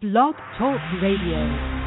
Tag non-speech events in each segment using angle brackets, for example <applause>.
Blog Talk Radio.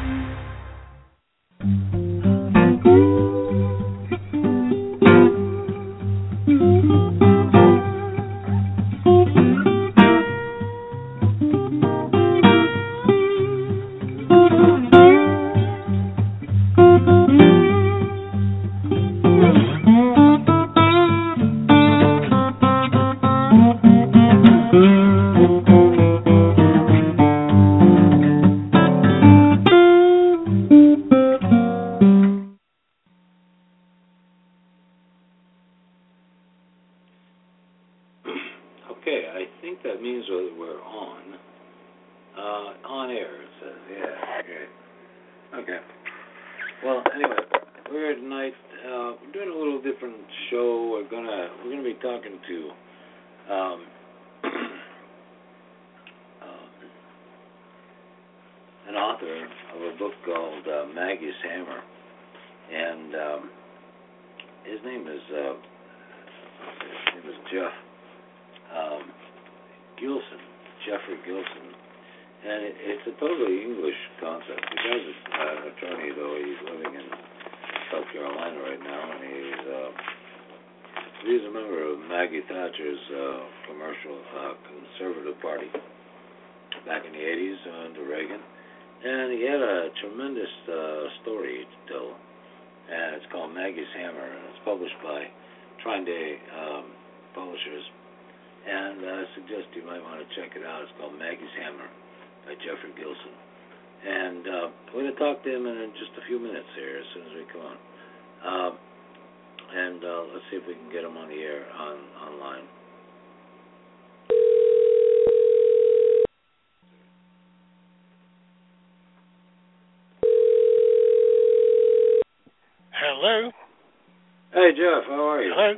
Hello.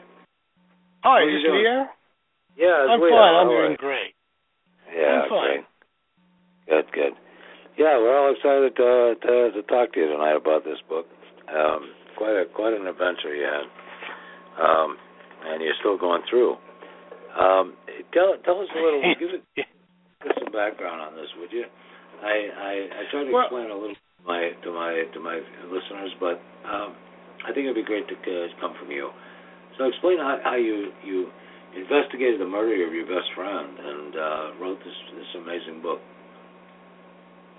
Hi, is this? Leo? Yeah, I'm fine. I'm doing you? great. Yeah, I'm fine. great. Good, good. Yeah, we're all excited to, to to talk to you tonight about this book. Um, quite a quite an adventure you had, um, and you're still going through. Um, tell tell us a little. <laughs> give it give us some background on this, would you? I I, I tried to Well- explain a little to my to my to my listeners, but um, I think it'd be great to uh, come from you. So explain how, how you you investigated the murder of your best friend and uh, wrote this this amazing book.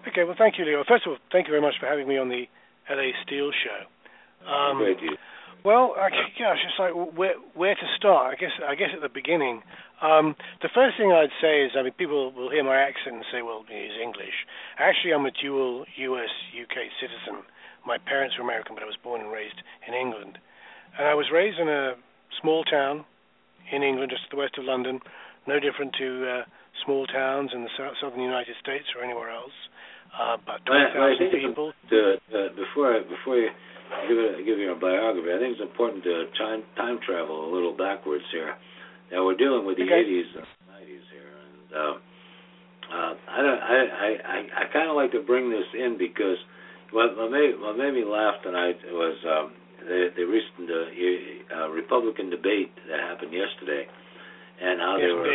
Okay, well, thank you, Leo. First of all, thank you very much for having me on the LA Steel Show. Um, Great, you. Well, I, gosh, it's like where where to start? I guess I guess at the beginning. Um, the first thing I'd say is, I mean, people will hear my accent and say, "Well, he's English." Actually, I'm a dual U.S. UK citizen. My parents were American, but I was born and raised in England, and I was raised in a small town in England, just to the west of London, no different to uh, small towns in the sou- southern United States or anywhere else. Uh, about I 20,000 think people. To, uh, before I, before you give it give you a biography, I think it's important to time time travel a little backwards here. Now we're dealing with the Okay. 80s and 90s here, and uh, uh, I don't I I I, I kind of like to bring this in because what, what made what made me laugh tonight was um, the the recent uh, uh, Republican debate that happened yesterday, and how yes, they were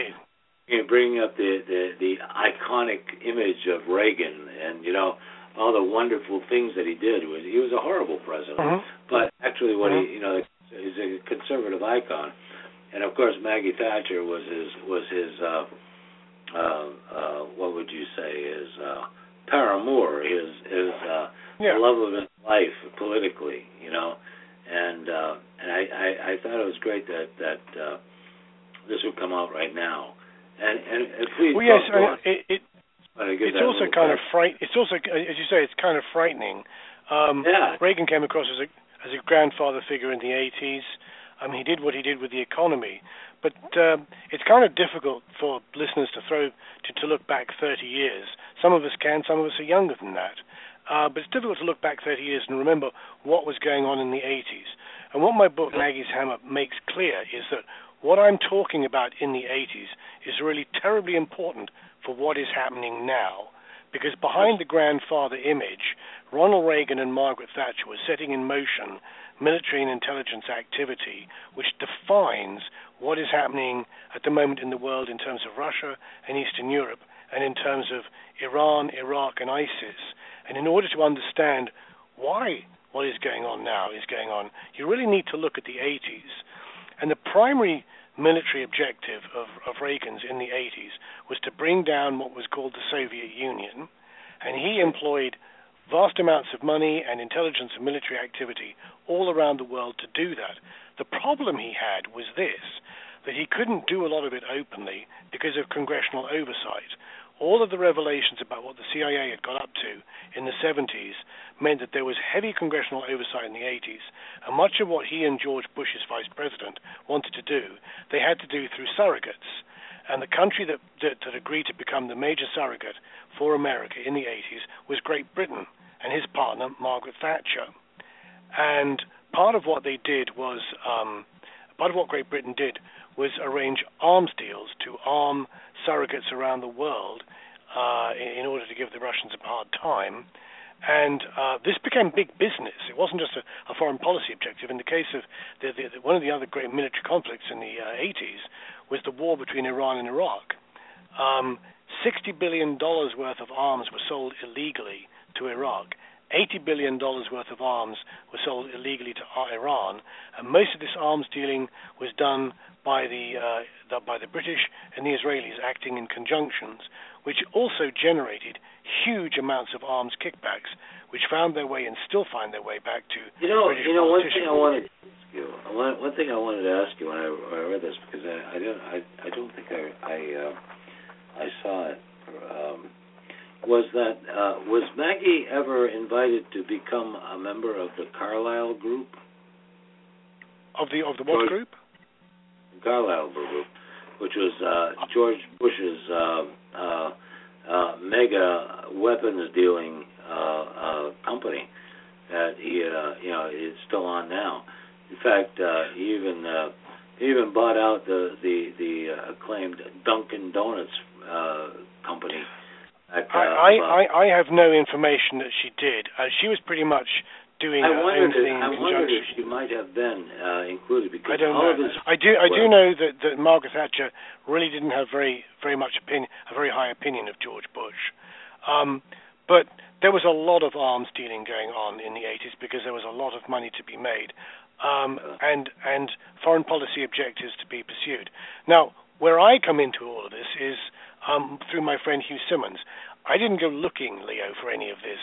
you know, bringing up the, the the iconic image of Reagan and you know all the wonderful things that he did. Was he was a horrible president, Mhm. but actually what Mhm. he you know is a conservative icon, and of course Maggie Thatcher was his was his uh, uh, uh, what would you say his uh, paramour, his his uh, Yeah. love of his life politically, you know, and uh, and I, I I thought it was great that that uh, this would come out right now. And and, and please Well, yes, go, go on. uh, it, it, Try to give it's also kind of fright. It's also, as you say, it's kind of frightening. Um, Yeah. Reagan came across as a as a grandfather figure in the 80s. Um, he did what he did with the economy, but um, it's kind of difficult for listeners to throw to, to look back 30 years. Some of us can, some of us are younger than that. Uh, but it's difficult to look back 30 years and remember what was going on in the 80s. And what my book Maggie's Hammer makes clear is that what I'm talking about in the 80s is really terribly important for what is happening now. Because behind the grandfather image, Ronald Reagan and Margaret Thatcher were setting in motion military and intelligence activity which defines what is happening at the moment in the world in terms of Russia and Eastern Europe and in terms of Iran, Iraq, and ISIS. And in order to understand why what is going on now is going on, you really need to look at the 80s. And the primary military objective of, of Reagan's in the 80s was to bring down what was called the Soviet Union. And he employed vast amounts of money and intelligence and military activity all around the world to do that. The problem he had was this that he couldn't do a lot of it openly because of congressional oversight. All of the revelations about what the CIA had got up to in the 70s meant that there was heavy congressional oversight in the 80s, and much of what he and George Bush, as vice president, wanted to do, they had to do through surrogates. And the country that, that, that agreed to become the major surrogate for America in the 80s was Great Britain and his partner, Margaret Thatcher. And part of what they did was, um, part of what Great Britain did was arrange arms deals to arm surrogates around the world uh, in order to give the Russians a hard time. And uh, this became big business. It wasn't just a, a foreign policy objective. In the case of the, the, one of the other great military conflicts in the uh, 80s was the war between Iran and Iraq. Um, $60 billion worth of arms were sold illegally to Iraq. $80 billion worth of arms were sold illegally to Iran, and most of this arms dealing was done by the, uh, the, by the British and the Israelis acting in conjunctions, which also generated huge amounts of arms kickbacks, which found their way and still find their way back to you know British you know one thing I wanted to ask you one, one thing I wanted to ask you when I, when I read this because I, I don't I, I don't think I I uh, I saw it. Um, was that uh, was Maggie ever invited to become a member of the Carlyle Group? Of the of the what George- group? Carlyle Group, which was uh, George Bush's uh, uh, uh, mega weapons dealing uh, uh, company that he uh, you know is still on now. In fact, uh, he even uh, he even bought out the the the uh, acclaimed Dunkin' Donuts uh, company. Back, uh, I, I, I, I have no information that she did. Uh, she was pretty much doing I her own thing I wondered if she might have been uh, included because I don't all know. of his I do. I do know that, that Margaret Thatcher really didn't have very very much opinion, a very high opinion of George Bush. Um, but there was a lot of arms dealing going on in the 80s because there was a lot of money to be made, um, and and foreign policy objectives to be pursued. Now, where I come into all of this is um, through my friend Hugh Simmonds. I didn't go looking, Leo, for any of this.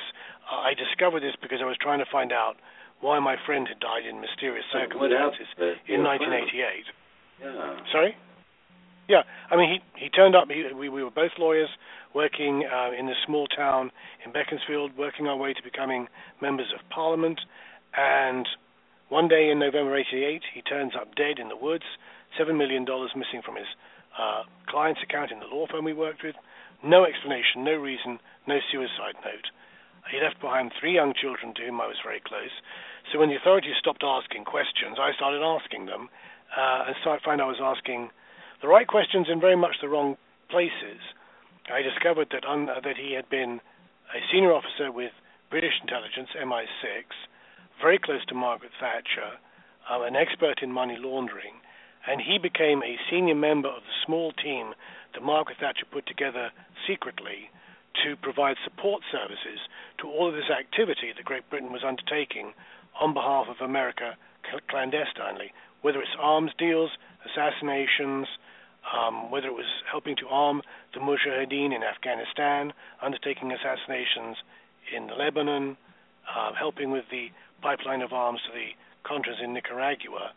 Uh, I discovered this because I was trying to find out why my friend had died in mysterious circumstances in 1988. Yeah. Sorry? Yeah, I mean, he he turned up. He, we we were both lawyers working uh, in this small town in Beaconsfield, working our way to becoming members of Parliament. And one day in November '88, he turns up dead in the woods, seven million dollars missing from his uh, client's account in the law firm we worked with. No explanation, no reason, no suicide note. He left behind three young children to whom I was very close. So when the authorities stopped asking questions, I started asking them, uh, and started find I was asking the right questions in very much the wrong places. I discovered that un, uh, that he had been a senior officer with British intelligence, MI6, very close to Margaret Thatcher, uh, an expert in money laundering, and he became a senior member of the small team that Margaret Thatcher put together secretly to provide support services to all of this activity that Great Britain was undertaking on behalf of America clandestinely, whether it's arms deals, assassinations, um, whether it was helping to arm the Mujahideen in Afghanistan, undertaking assassinations in Lebanon, uh, helping with the pipeline of arms to the Contras in Nicaragua.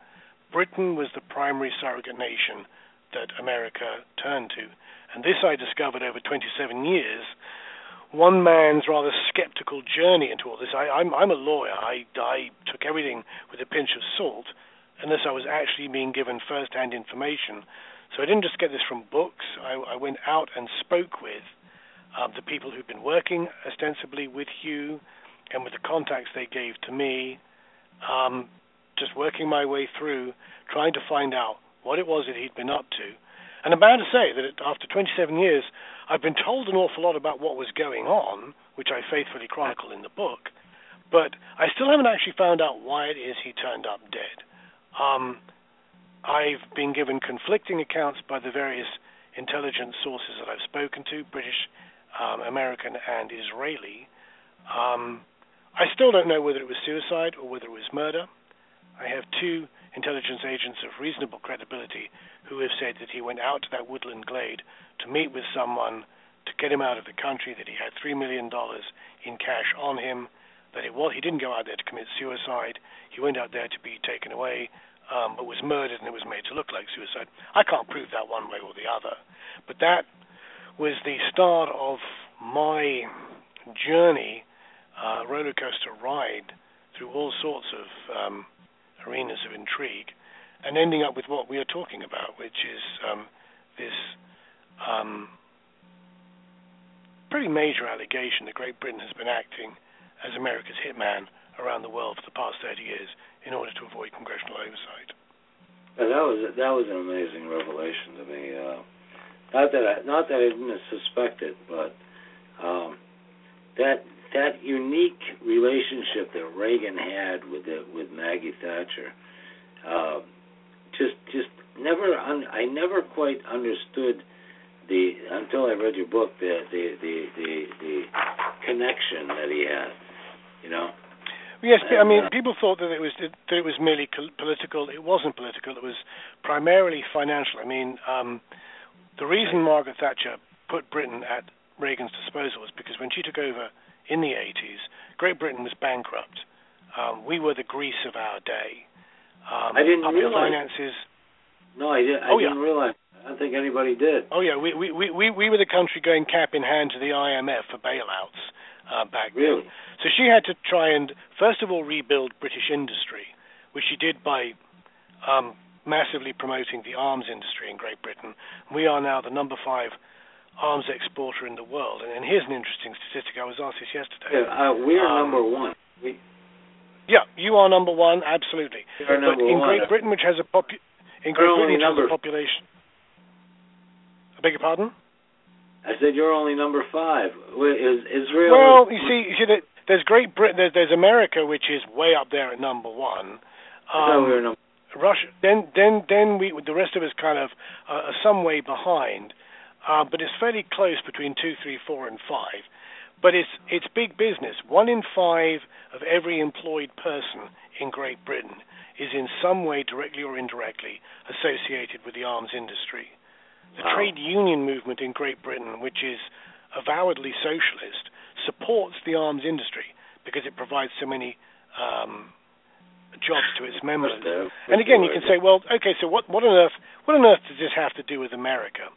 Britain was the primary surrogate nation that America turned to. And this I discovered over 27 years. One man's rather skeptical journey into all this. I, I'm, I'm a lawyer. I, I took everything with a pinch of salt unless I was actually being given first-hand information. So I didn't just get this from books. I, I went out and spoke with um, the people who've been working ostensibly with Hugh and with the contacts they gave to me, um, just working my way through, trying to find out what it was that he'd been up to. And I'm bound to say that after 27 years, I've been told an awful lot about what was going on, which I faithfully chronicle in the book, but I still haven't actually found out why it is he turned up dead. Um, I've been given conflicting accounts by the various intelligence sources that I've spoken to, British um, American and Israeli. Um, I still don't know whether it was suicide or whether it was murder. I have two intelligence agents of reasonable credibility who have said that he went out to that woodland glade to meet with someone to get him out of the country, that he had $3 million in cash on him, that it was, he didn't go out there to commit suicide. He went out there to be taken away, um, but was murdered and it was made to look like suicide. I can't prove that one way or the other. But that was the start of my journey, uh, roller coaster ride through all sorts of um, arenas of intrigue, and ending up with what we are talking about, which is um, this um, pretty major allegation that Great Britain has been acting as America's hitman around the world for the past 30 years in order to avoid congressional oversight. Yeah, that was that was an amazing revelation to me. Uh, not that I not that I didn't suspect it, but um, that that unique relationship that Reagan had with the, with Maggie Thatcher, uh, just just never un, I never quite understood the until I read your book the the the the, the connection that he had, you know. Yes, I mean, people thought that it was that it was merely political. It wasn't political. It was primarily financial. I mean, um, the reason Margaret Thatcher put Britain at Reagan's disposal was because when she took over in the 80s, Great Britain was bankrupt. Um, we were the Greece of our day. Um, I didn't realize. finances. No, I didn't. I Oh, yeah. didn't realize. I don't think anybody did. Oh yeah, we we we we were the country going cap in hand to the IMF for bailouts uh, back Really? then. So she had to try and first of all rebuild British industry, which she did by um, massively promoting the arms industry in Great Britain. We are now the number five arms exporter in the world. And, and here's an interesting statistic. I was asked this yesterday. Yeah, uh, we are Um, number one. We, Yeah, you are number one, absolutely. we are But number in one. Great Britain, which has a popu- in Great Britain, which has a population. I beg your pardon? I said you're only number five. Is Israel? Well, you see, you see there's Great Britain, there's, there's America, which is way up there at number one. Um, we were number. Russia. Then, then, then we, the rest of us, kind of uh, are some way behind. Uh, but it's fairly close between two, three, four, and five. But it's it's big business. One in five of every employed person in Great Britain is in some way, directly or indirectly, associated with the arms industry. The Wow. trade union movement in Great Britain, which is avowedly socialist, supports the arms industry because it provides so many um, jobs to its members. There. And again, you can say, well, okay, so what, what on earth, what on earth does this have to do with America?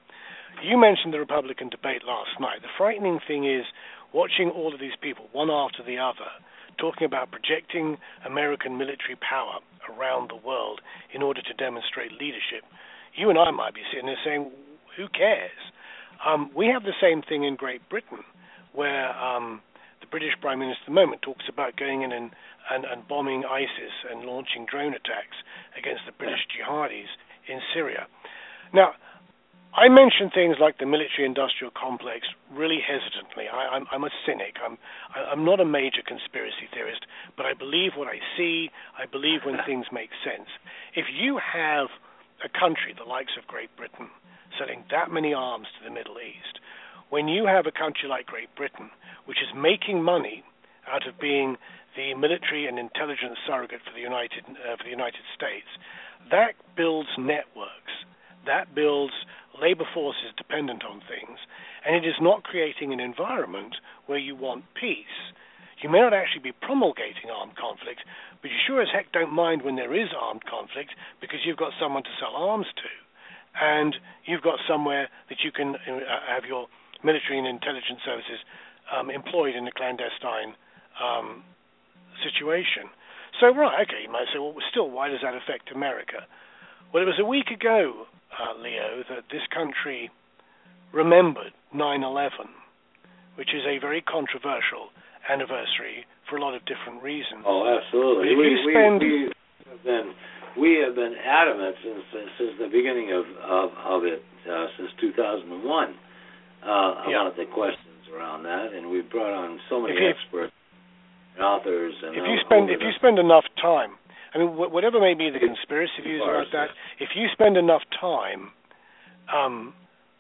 You mentioned the Republican debate last night. The frightening thing is watching all of these people, one after the other, talking about projecting American military power around the world in order to demonstrate leadership. You and I might be sitting there saying, who cares? Um, we have the same thing in Great Britain, where um, the British Prime Minister at the moment talks about going in and, and, and bombing ISIS and launching drone attacks against the British jihadis in Syria. Now, I mention things like the military-industrial complex really hesitantly. I, I'm, I'm a cynic. I'm, I, I'm not a major conspiracy theorist, but I believe what I see. I believe when <laughs> things make sense. If you have a country the likes of Great Britain selling that many arms to the Middle East, when you have a country like Great Britain, which is making money out of being the military and intelligence surrogate for the United uh, for the United States, that builds networks. That builds labor force is dependent on things, and it is not creating an environment where you want peace. You may not actually be promulgating armed conflict, but you sure as heck don't mind when there is armed conflict because you've got someone to sell arms to, and you've got somewhere that you can uh, have your military and intelligence services um, employed in a clandestine um, situation. So, right, okay, you might say, well, still, why does that affect America? Well, it was a week ago, uh, Leo, that this country remembered 9 11, which is a very controversial anniversary for a lot of different reasons. Oh, absolutely. But we, you spend- we, we have been we have been adamant since since the beginning of of, of it uh, since 2001 uh, Yeah. about the questions around that, and we've brought on so many experts, and authors, and if you spend if you spend enough time, I mean, wh- whatever may be the conspiracy views about that, if you spend enough time um,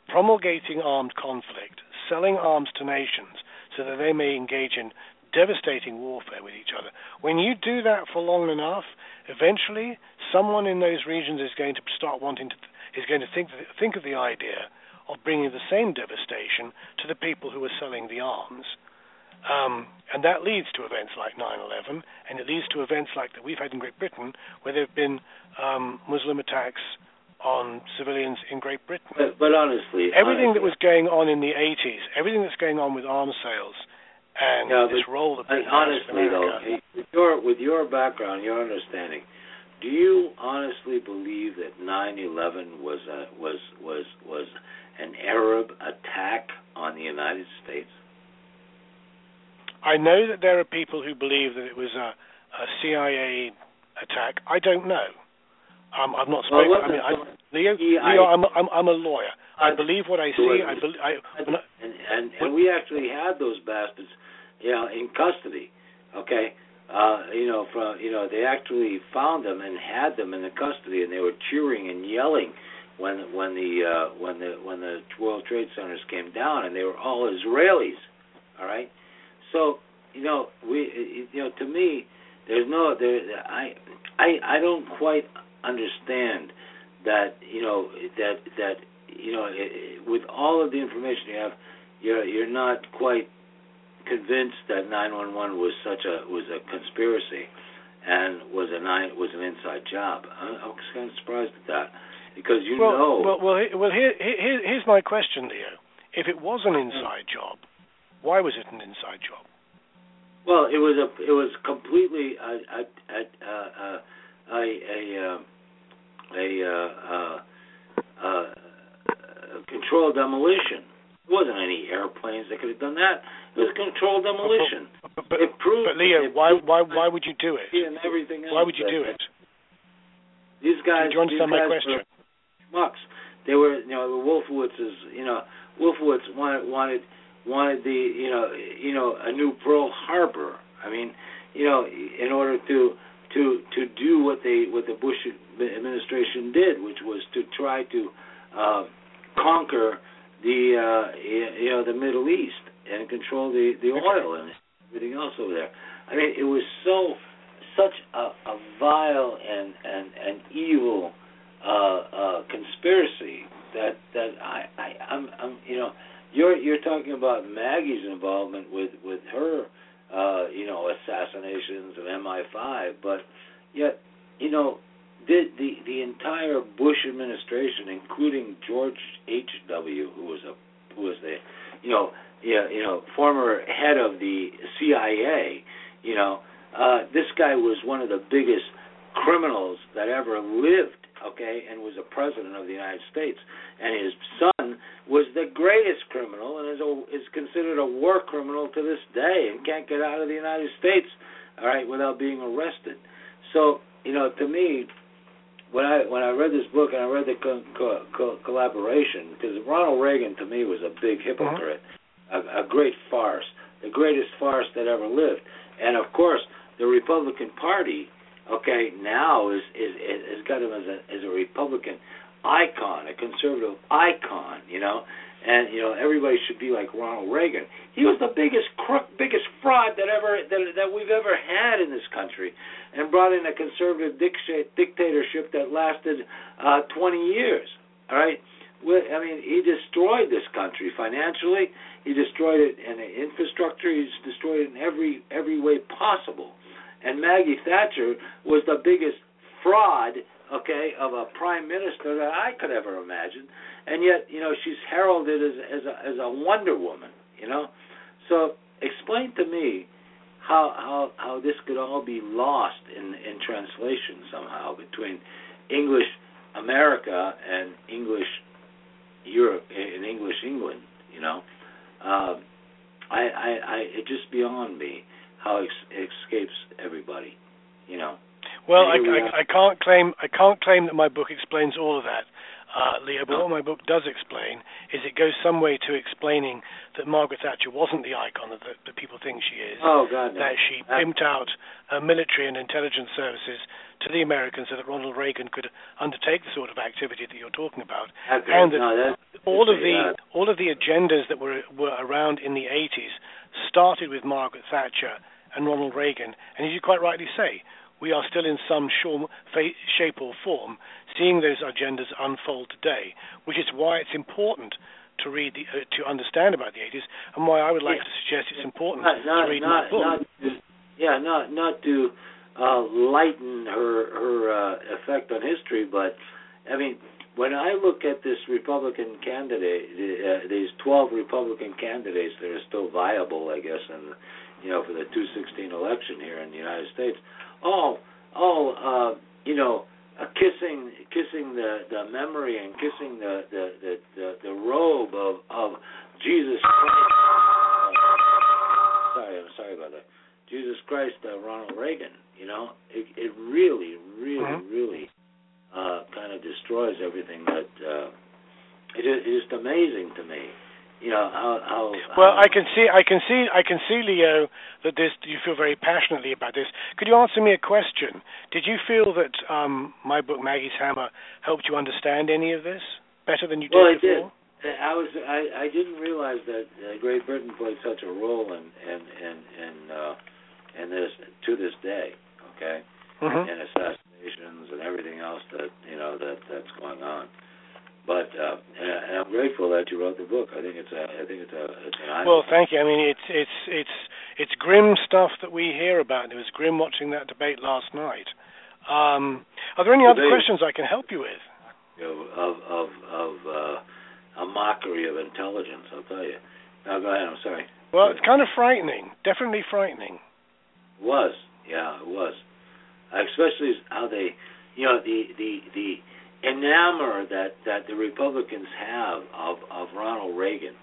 promulgating armed conflict, selling arms to nations so that they may engage in devastating warfare with each other. When you do that for long enough, eventually someone in those regions is going to start wanting to is going to think think of the idea of bringing the same devastation to the people who are selling the arms. Um, and that leads to events like 9/11, and it leads to events like that we've had in Great Britain, where there have been um, Muslim attacks on civilians in Great Britain. But, but honestly, everything honestly, that was going on in the 80s, everything that's going on with arms sales, and this role of honestly in though, with your with your background, your understanding, do you honestly believe that 9/11 was a was was was an Arab attack on the United States? I know that there are people who believe that it was a, a CIA attack. I don't know. Um, I've not Well, spoken. I mean, I, Leo, Leo, I'm, a- I'm, I'm a lawyer. I I- believe what I see. I believe. I, when I, and and and we actually had those bastards, you know, in custody. Okay, uh, you know, from you know, they actually found them and had them in the custody, and they were cheering and yelling when when the uh, when the when the World Trade Centers came down, and they were all Israelis. All right, so you know, we you know, to me, there's no there. I I I don't quite understand that you know that that you know i- i- with all of the information you have, you're you're not quite convinced that 911 was such a was a conspiracy and was a nine was an inside job. I, I was kind of surprised at that because you well, know well, well, well. Here, here, here's my question, Leo. If it was an inside job, why was it an inside job? Well, it was a it was completely a a a a a, a, a, uh, controlled demolition. There wasn't any airplanes that could have done that. It was controlled demolition. But, but, it proved. but Leo, it why, why, why would you do it? and everything else. Why would you do it? These guys. Do you understand my question? Were schmucks. They were, you know, the Wolfowitzes. You know, Wolfowitz wanted wanted wanted the, you know, you know, a new Pearl Harbor. I mean, you know, in order to to to do what they what the Bush administration did, which was to try to uh, conquer the uh, you know the Middle East and control the the oil and everything else over there. I mean, it was so such a, a vile and and and evil uh, uh, conspiracy that that I, I I'm I'm you know you're you're talking about Maggie's involvement with with her uh, you know assassinations of MI5, but yet you know the the the entire Bush administration, including George H. W., who was a who was the you know yeah you know former head of the CIA, you know uh, this guy was one of the biggest criminals that ever lived, okay, and was a president of the United States. And his son was the greatest criminal and is a, is considered a war criminal to this day and can't get out of the United States, all right, without being arrested. So, you know, to me, when I when I read this book and I read the co- co- co- collaboration, because Ronald Reagan to me was a big hypocrite, uh-huh. a, a great farce, the greatest farce that ever lived, and of course the Republican Party, okay, now is is has got him as a as a Republican icon, a conservative icon, you know, and you know everybody should be like Ronald Reagan. He was the biggest crook, biggest fraud that ever that that we've ever had in this country, and brought in a conservative dictatorship that lasted uh, 20 years. All right. I mean, he destroyed this country financially. He destroyed it in infrastructure. He's destroyed it in every every way possible. And Maggie Thatcher was the biggest fraud, okay, of a prime minister that I could ever imagine. And yet, you know, she's heralded as as a as a Wonder Woman, you know. So explain to me how how how this could all be lost in in translation somehow between English America and English Europe in English England, you know. Um, I, I, I, it's just beyond me how it escapes everybody, you know. Well, I, we. I, I can't claim I can't claim that my book explains all of that, uh, Leo. But No. what my book does explain is it goes some way to explaining that Margaret Thatcher wasn't the icon that, that people think she is. Oh God, no. That she pimped out uh, military and intelligence services to the Americans so that Ronald Reagan could undertake the sort of activity that you're talking about, Okay, and that no, all of the all of the agendas that were were around in the 80s started with Margaret Thatcher and Ronald Reagan, and as you quite rightly say, we are still in some shape or form seeing those agendas unfold today, which is why it's important to read the, uh, to understand about the 80s, and why I would like Yeah. to suggest it's important not, not, to read not, my book. not to, yeah, not not to uh, lighten her her uh, effect on history, but I mean, when I look at this Republican candidate, uh, these 12 Republican candidates that are still viable, I guess, and you know, for the 216 election here in the United States, all all uh, you know, uh, kissing kissing the the memory and kissing the the the, the, the robe of of Jesus Christ. Uh, sorry, I'm sorry about that. Jesus Christ, uh, Ronald Reagan. You know, it it really, really, Mhm. really uh, kind of destroys everything that. Uh, it is it's just amazing to me. You know how how. Well, how, I can see, I can see, I can see, Leo, that this you feel very passionately about this. Could you answer me a question? Did you feel that um, my book Maggie's Hammer helped you understand any of this better than you did Well, it before? did. I was I I didn't realize that uh, Great Britain played such a role in in in in, uh, in this to this day. Okay, Mhm. and assassinations and everything else that you know that that's going on. But uh, and, I'm grateful that you wrote the book. I think it's a I think it's a it's an. Well, thank you. I mean, it's it's it's it's grim stuff that we hear about. It was grim watching that debate last night. Um, are there any other questions I can help you with? you know, of of of uh, a mockery of intelligence. I'll tell you. Now go ahead. I'm sorry. Well, it's kind of frightening. Definitely frightening. Was yeah, it was. Especially how they, you know, the the the enamor that that the Republicans have of of Ronald Reagan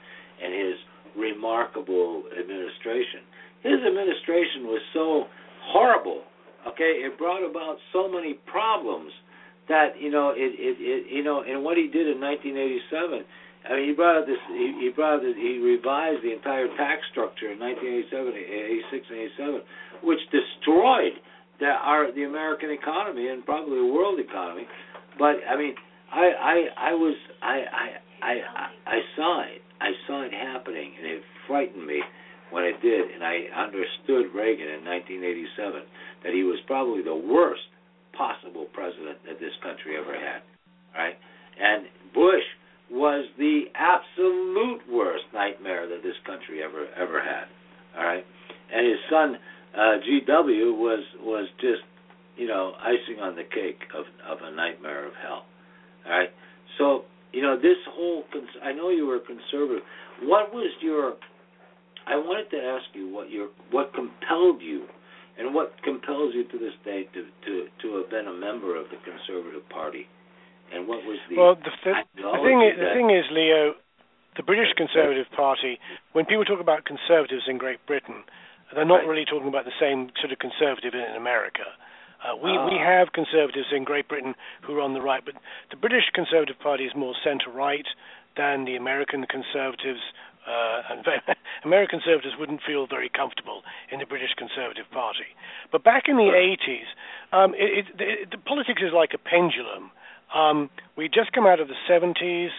and his remarkable administration. His administration was so horrible. Okay, it brought about so many problems that you know it it, it you know and what he did in 1987. I mean, he brought this. He, he brought this, he revised the entire tax structure in 1987, 86, and 87, which destroyed the our the American economy and probably the world economy. But I mean, I I I was I I I I saw it. I saw it happening, and it frightened me when it did. And I understood Reagan in 1987 that he was probably the worst possible president that this country ever had. Right? And Bush was the absolute worst nightmare that this country ever ever had. All right, and his son uh, G.W. was was just you know icing on the cake of of a nightmare of hell. All right, so you know this whole. Cons- I know you were conservative. What was your? I wanted to ask you what your what compelled you, and what compels you to this day to to to have been a member of the Conservative Party, and what was the Well, the, the, the thing is, the thing is, Leo, the British Conservative Party. When people talk about conservatives in Great Britain, they're not Right. really talking about the same sort of conservative in America. Uh, we we Ah. have conservatives in Great Britain who are on the right, but the British Conservative Party is more centre right than the American Conservatives. Uh, and <laughs> American Conservatives wouldn't feel very comfortable in the British Conservative Party. But back in the Right. 80s, um, it, it, the, the politics is like a pendulum. Um, we'd just come out of the 70s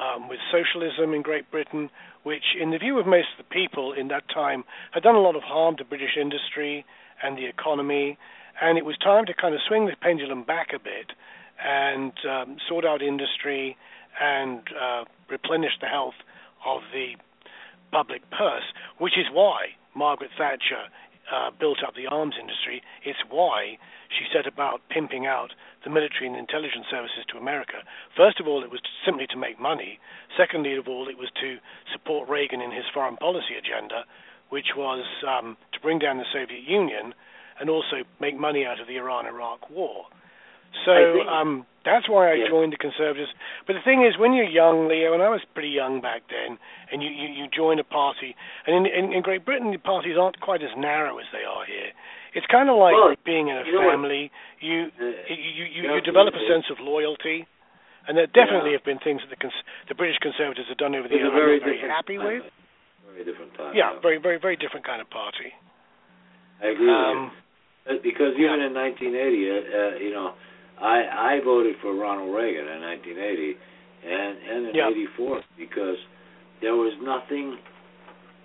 um, with socialism in Great Britain, which, in the view of most of the people in that time, had done a lot of harm to British industry and the economy. And it was time to kind of swing the pendulum back a bit and um, sort out industry and uh, replenish the health of the public purse, which is why Margaret Thatcher uh, built up the arms industry. It's why she set about pimping out the military and intelligence services to America. First of all, it was simply to make money. Secondly of all, it was to support Reagan in his foreign policy agenda, which was um, to bring down the Soviet Union and also make money out of the Iran-Iraq war. So um, that's why I Yeah. joined the Conservatives. But the thing is, when you're young, Leo, and I was pretty young back then, and you, you, you join a party, and in, in, in Great Britain, the parties aren't quite as narrow as they are here. It's kind of like Well, being in a you family. You Uh, you you, you, you develop a sense of loyalty, And there definitely Yeah. have been things that the, cons- the British Conservatives have done over the years a I'm very not very different happy with. Very different time. Yeah, very, very, very different kind of party. I agree with Um, you. Uh, Because even in 1980, uh, uh, you know, I I voted for Ronald Reagan in 1980, and and in Yeah. '84 because there was nothing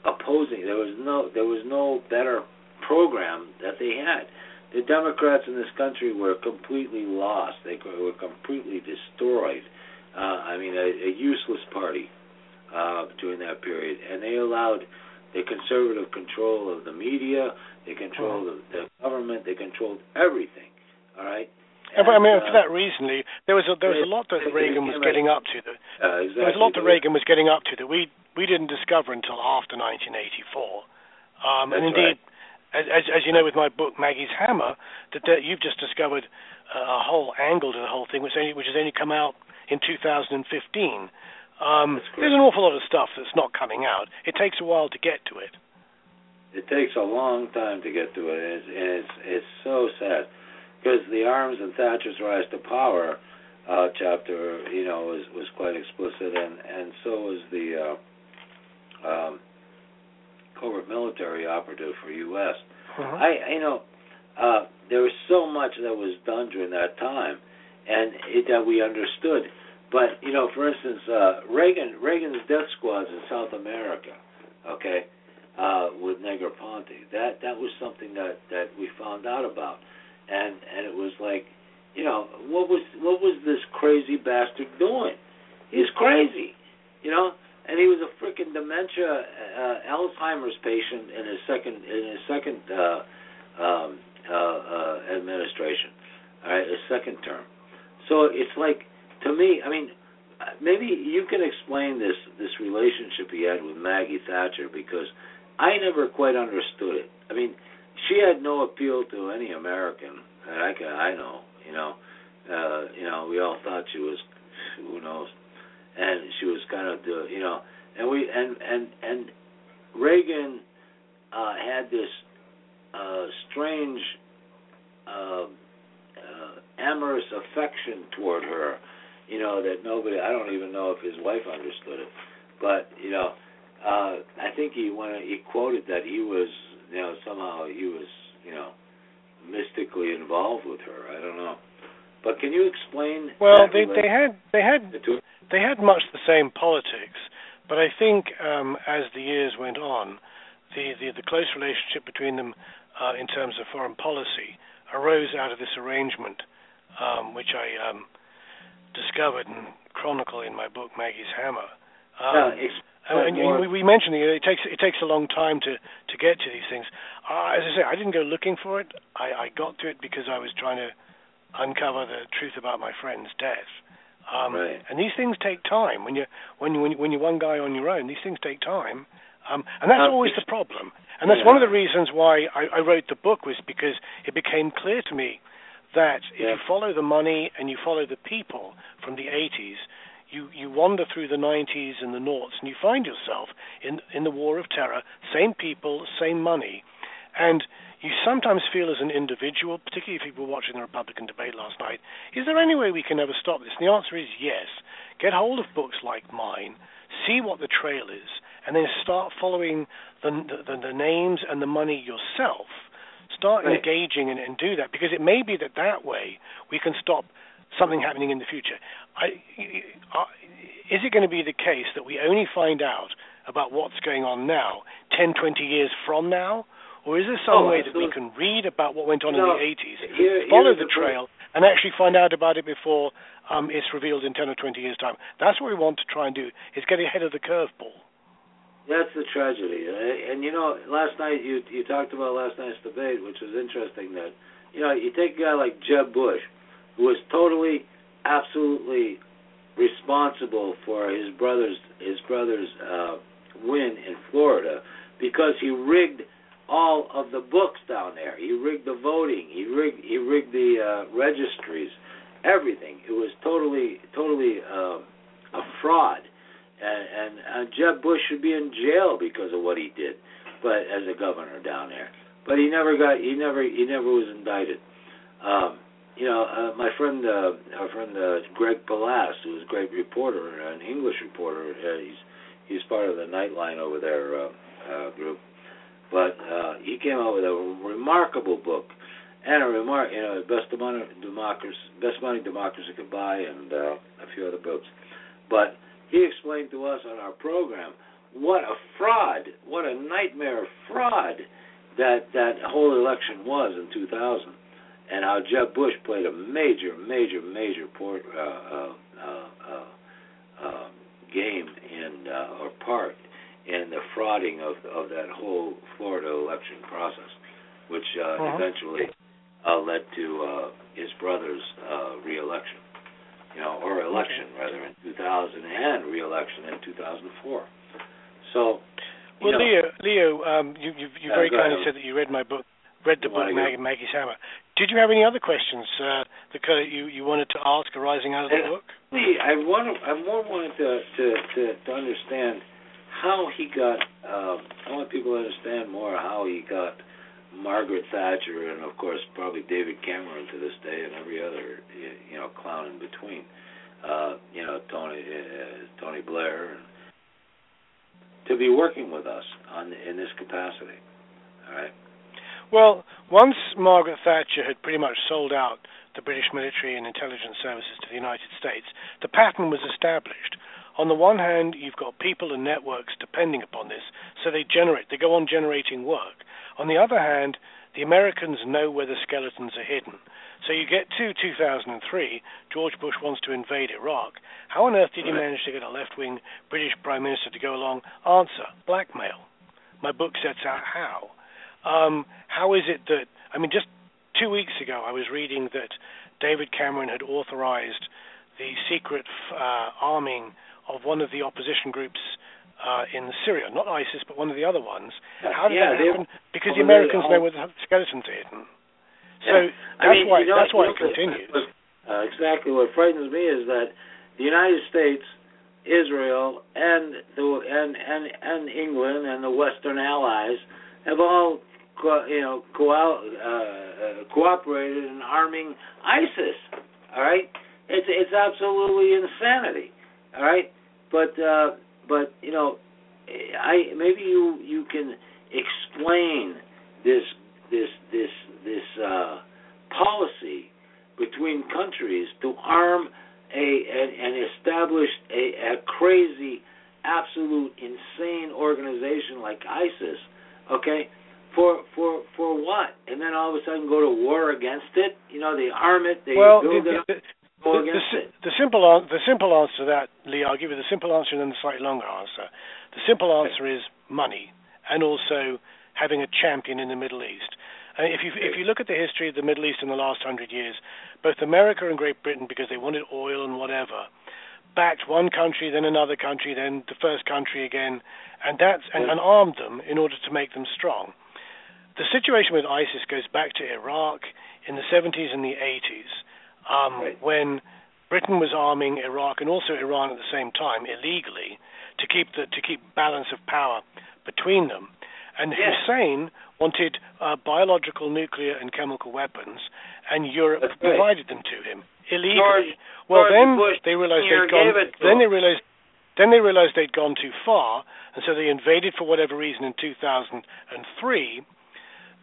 opposing. There was no there was no better program that they had. The Democrats in this country were completely lost. They were completely destroyed. Uh, I mean, a, a useless party uh, during that period, and they allowed the conservative control of the media. They controlled the, the government. They controlled everything. All right. And, I mean, uh, for that reason, there was a, there was a lot that Reagan was getting up to. That, uh, exactly. there was a lot that Reagan was getting up to that we we didn't discover until after 1984. Um, and indeed, as, as, as you know, with my book Maggie's Hammer, that, that you've just discovered uh, a whole angle to the whole thing, which only which has only come out in 2015. Um, there's an awful lot of stuff that's not coming out. It takes a while to get to it. It takes a long time to get to it. It's it's, it's so sad because the Arms and Thatcher's Rise to Power uh, chapter, you know, was was quite explicit, and and so was the uh, um, covert military operative for U.S. I you know uh, there was so much that was done during that time, and it, that we understood. But you know, for instance, uh, Reagan Reagan's death squads in South America, okay, uh, with Negroponte. That that was something that that we found out about, and and it was like, you know, what was what was this crazy bastard doing? He's crazy, you know, and he was a freaking dementia, uh, Alzheimer's patient in his second in his second uh, um, uh, uh, administration, all right, his second term. So it's like to me, I mean, maybe you can explain this this relationship he had with Maggie Thatcher because I never quite understood it. I mean, she had no appeal to any American that I can I know. You know, uh, you know, we all thought she was who knows, and she was kind of the you know, and we and and and Reagan uh, had this uh, strange uh, uh, amorous affection toward her. You know that nobody. I don't even know if his wife understood it, but you know, uh, I think he when he quoted that he was, you know, somehow he was, you know, mystically involved with her. I don't know, but can you explain? Well, they they had they had they had much the same politics, but I think um, as the years went on, the, the, the close relationship between them uh, in terms of foreign policy arose out of this arrangement, um, which I um, discovered and chronicle in my book Maggie's Hammer. Um, Yeah, explain and, and we, we mentioned you know, it takes it takes a long time to to get to these things. Uh, as I say, I didn't go looking for it. I, I got to it because I was trying to uncover the truth about my friend's death. Um, Right. And these things take time. When you when you when, you, when you're one guy on your own, these things take time. Um, and that's Uh, always the problem. And that's yeah. one of the reasons why I, I wrote the book was because it became clear to me that if Yeah. you follow the money and you follow the people from the 80s, you, you wander through the 90s and the noughts and you find yourself in in the war of terror, same people, same money, and you sometimes feel as an individual, particularly if you were watching the Republican debate last night, is there any way we can ever stop this? And the answer is yes. Get hold of books like mine, see what the trail is, and then start following the the, the names and the money yourself. Start Right. engaging and, and do that because it may be that that way we can stop something happening in the future. I, uh, is it going to be the case that we only find out about what's going on now 10, 20 years from now? Or is there some Oh, way that we can read about what went on No, in the 80s, here- follow the the trail, and actually find out about it before um, it's revealed in 10 or 20 years' time? That's what we want to try and do, is get ahead of the curveball. That's the tragedy. Uh, And you know, last night you you talked about last night's debate, which was interesting. That you know, you take a guy like Jeb Bush, who was totally, absolutely responsible for his brother's his brother's uh, win in Florida because he rigged all of the books down there. He rigged the voting. He rigged he rigged the uh, registries, everything. It was totally totally um, a fraud and and uh, Jeb Bush should be in jail because of what he did, but as a governor down there. But he never got he never he never was indicted. Um, you know, uh, my friend, uh, our friend uh, Greg Palast, who's a great reporter, an English reporter, uh, he's he's part of the Nightline over there uh, uh, group, but uh, he came out with a remarkable book and a remark, you know, best money democracy, best money democracy could buy, and uh, a few other books. But he explained to us on our program what a fraud, what a nightmare fraud that that whole election was in 2000, and how Jeb Bush played a major, major, major port, uh, uh, uh, uh, uh game in uh, or part in the frauding of of that whole Florida election process, which uh, uh-huh. eventually uh, led to uh, his brother's uh, reelection, you know, or election rather in 2000 and reelection in 2004. So, well, know, Leo, Leo, um, you you, you very kindly said that you read my book, read the book Maggie, Maggie's Hammer. Did you have any other questions uh, that you you wanted to ask arising out of the book? I want I more wanted to to to, to understand how he got. Um, I want people to understand more how he got Margaret Thatcher and of course probably David Cameron to this day and every other you know clown in between. Uh, you know Tony uh, Tony Blair and to be working with us on in this capacity. All right. Well, once Margaret Thatcher had pretty much sold out the British military and intelligence services to the United States, the pattern was established. On the one hand, you've got people and networks depending upon this, so they generate, they go on generating work. On the other hand, the Americans know where the skeletons are hidden. So you get to 2003, George Bush wants to invade Iraq. How on earth did he manage to get a left wing British Prime Minister to go along? Answer blackmail. My book sets out how. Um, how is it that, I mean, just two weeks ago I was reading that David Cameron had authorized the secret uh, arming of one of the opposition groups uh, in Syria, not ISIS, but one of the other ones. How did yeah, that happen? Because the Americans know where the skeletons are hidden. So yeah. that's I mean, why you know, that's why it continues. Uh, exactly. What frightens me is that the United States, Israel, and the and and and England and the Western allies have all co- you know co- uh, cooperated in arming ISIS. All right, it's it's absolutely insanity. All right, but uh, but you know, I maybe you you can explain this this this this uh, policy between countries to arm a and, establish a, a crazy, absolute, insane organization like ISIS. Okay, for for for what? And then all of a sudden go to war against it. You know, they arm it, they well, build the, it. The, the, the, the, simple the simple answer to that, Lee, I'll give you the simple answer and then the slightly longer answer. The simple answer is money, and also having a champion in the Middle East. Uh, if you if you look at the history of the Middle East in the last hundred years, both America and Great Britain, because they wanted oil and whatever, backed one country, then another country, then the first country again, and that's and, and armed them in order to make them strong. The situation with ISIS goes back to Iraq in the 70s and the 80s, um, right. when Britain was arming Iraq and also Iran at the same time illegally to keep the to keep balance of power between them. And. Hussein wanted uh, biological, nuclear, and chemical weapons, and Europe That's provided them to him illegally. George, well, George then Bush they realized they'd gone. Then they realized. Then they realized they'd gone too far, and so they invaded for whatever reason in 2003.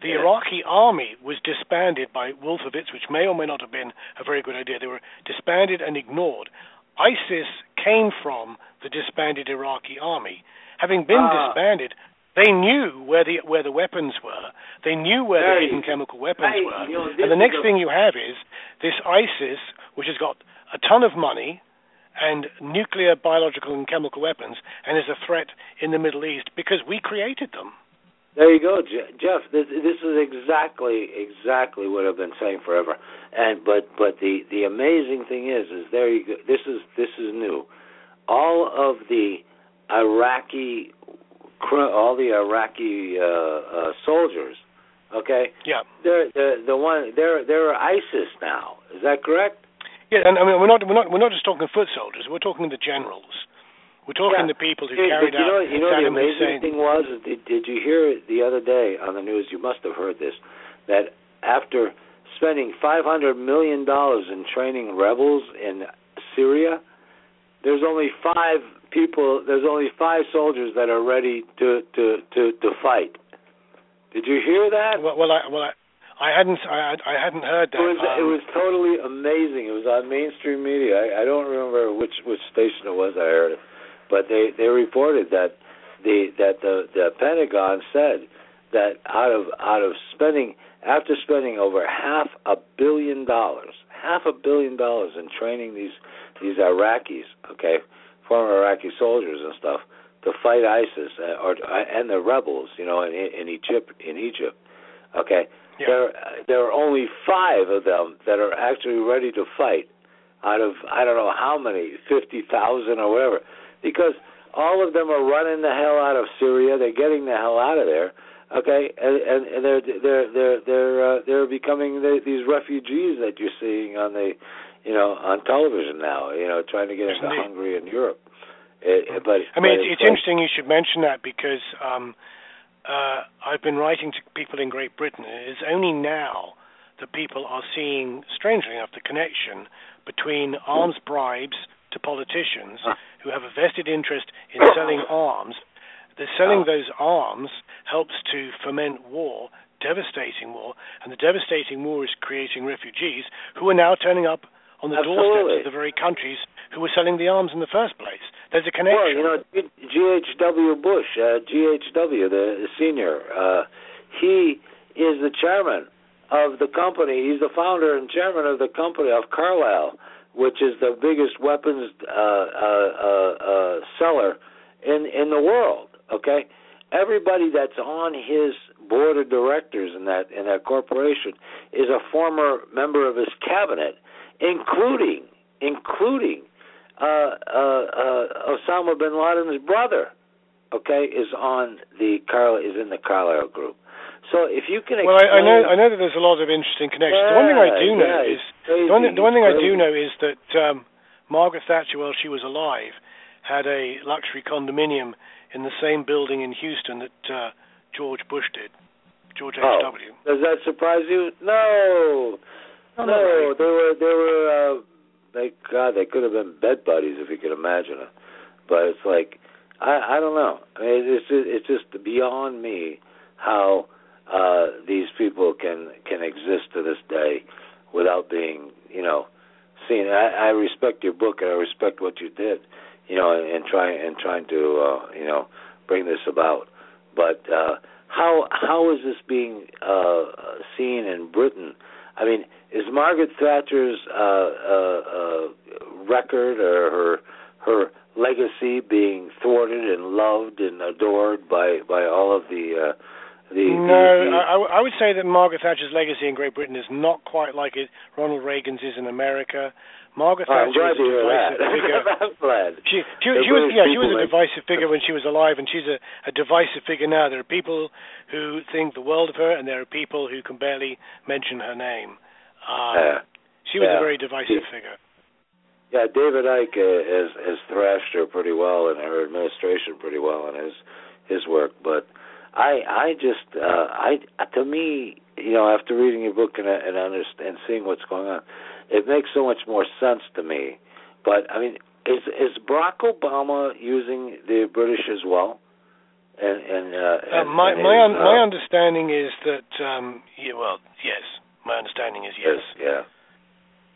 The. Iraqi army was disbanded by Wolfowitz, which may or may not have been a very good idea. They were disbanded and ignored. ISIS came from the disbanded Iraqi army. Having been ah. disbanded, they knew where the where the weapons were. They knew where the hidden chemical weapons right. were. You know, and the next thing you have is this ISIS, which has got a ton of money and nuclear, biological, and chemical weapons, and is a threat in the Middle East because we created them. There you go, Jeff. This, this is exactly exactly what I've been saying forever. And but but the the amazing thing is is there you go. This is this is new. All of the Iraqi all the Iraqi uh, uh, soldiers, okay? Yeah. They're the the one they're they're ISIS now. Is that correct? Yeah, and I mean we're not we're not we're not just talking foot soldiers. We're talking the generals. We're talking yeah. the people who hey, carried you know, out you know Saddam the amazing Hussein. thing was did, did you hear the other day on the news? You must have heard this that after spending five hundred million dollars in training rebels in Syria. There's only five people. There's only five soldiers that are ready to to to to fight. Did you hear that? Well, well, I, well, I, I hadn't, I, I hadn't heard that. It was um, it was totally amazing. It was on mainstream media. I, I don't remember which which station it was. I heard it, but they they reported that the that the the Pentagon said that out of out of spending after spending over half a billion dollars, half a billion dollars in training these these Iraqis, okay, former Iraqi soldiers and stuff to fight ISIS uh, or and the rebels, you know, in, in Egypt in Egypt, okay. Yeah. There there are only five of them that are actually ready to fight out of I don't know how many, fifty thousand or whatever, because all of them are running the hell out of Syria. They're getting the hell out of there okay and and, and they're they're they're they're uh, they're becoming the, these refugees that you're seeing on the you know on television now you know trying to get into Indeed. Hungary and Europe it, but I mean, but it's, it's like- interesting you should mention that because um, uh, I've been writing to people in Great Britain. It's only now that people are seeing, strangely enough, the connection between arms bribes to politicians Ah. who have a vested interest in selling <coughs> arms. The selling Ah. those arms helps to foment war, devastating war, and the devastating war is creating refugees who are now turning up on the doorsteps of the very countries who were selling the arms in the first place. There's a connection. Well, you know, G.H.W. Bush, uh, G.H.W. the, the senior, uh, he is the chairman of the company. He's the founder and chairman of the company of Carlyle, which is the biggest weapons uh, uh, uh, uh, seller in in the world. Okay, everybody that's on his board of directors in that in that corporation is a former member of his cabinet, including including uh, uh, Osama bin Laden's brother, okay, is on the Carl is in the Carlyle group. So if you can Well, I, I know I know that there's a lot of interesting connections. the one thing I do Yeah, know yeah, is the one, thing- the one thing I do know is that um, Margaret Thatcher, while she was alive, had a luxury condominium in the same building in Houston that uh, George Bush did. George H. Oh. W. Does that surprise you? No, Oh, no, no, right. they were they were uh, they God they could have been bed buddies if you could imagine it. But it's like I I don't know. I mean, it's just, it's just beyond me how uh these people can can exist to this day without being you know seen. I, I respect your book and I respect what you did, you know, and, and trying and trying to uh, you know bring this about. But uh, how how is this being uh, seen in Britain? I mean, is Margaret Thatcher's uh, uh, uh, record or her her legacy being thwarted and loved and adored by by all of the the No, the, the, I, I w- I would say that Margaret Thatcher's legacy in Great Britain is not quite like it Ronald Reagan's is in America. Margaret Oh, Thatcher to a divisive <laughs> figure. She she, she was yeah she was a divisive figure when she was alive, and she's a, a divisive figure now. There are people who think the world of her, and there are people who can barely mention her name. Um, Yeah. she was yeah. a very divisive She- figure. Yeah, David Icke uh, has has thrashed her pretty well and her administration pretty well in his his work. But I I just uh, I to me you know after reading your book and and understand seeing what's going on, it makes so much more sense to me. But I mean, is is Barack Obama using the British as well? And and, uh, Uh, and my and my his, un, my uh, understanding is that um, yeah, well yes, my understanding is yes. yeah.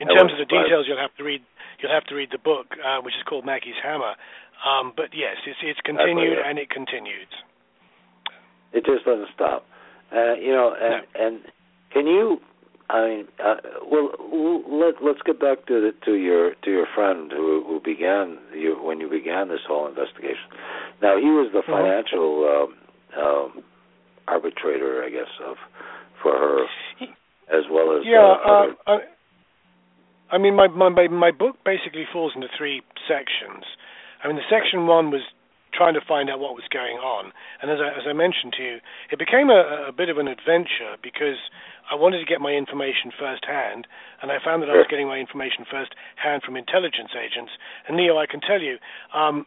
In That terms of the details, you'll have to read you'll have to read the book, uh, which is called Maggie's Hammer. Um, but yes, it's it's continued and it continues. It just doesn't stop. Uh, you know, and and can you? I mean, uh, well, let let's get back to the to your to your friend who who began you when you began this whole investigation. Now he was the Mhm. financial um, um, arbitrator, I guess, of for her as well as Yeah, uh, other. uh, I, I mean, my my my book basically falls into three sections. I mean, the section one was trying to find out what was going on, and as I, as I mentioned to you, it became a, a bit of an adventure because I wanted to get my information firsthand, and I found that I was getting my information firsthand from intelligence agents. And Leo, I can tell you, um,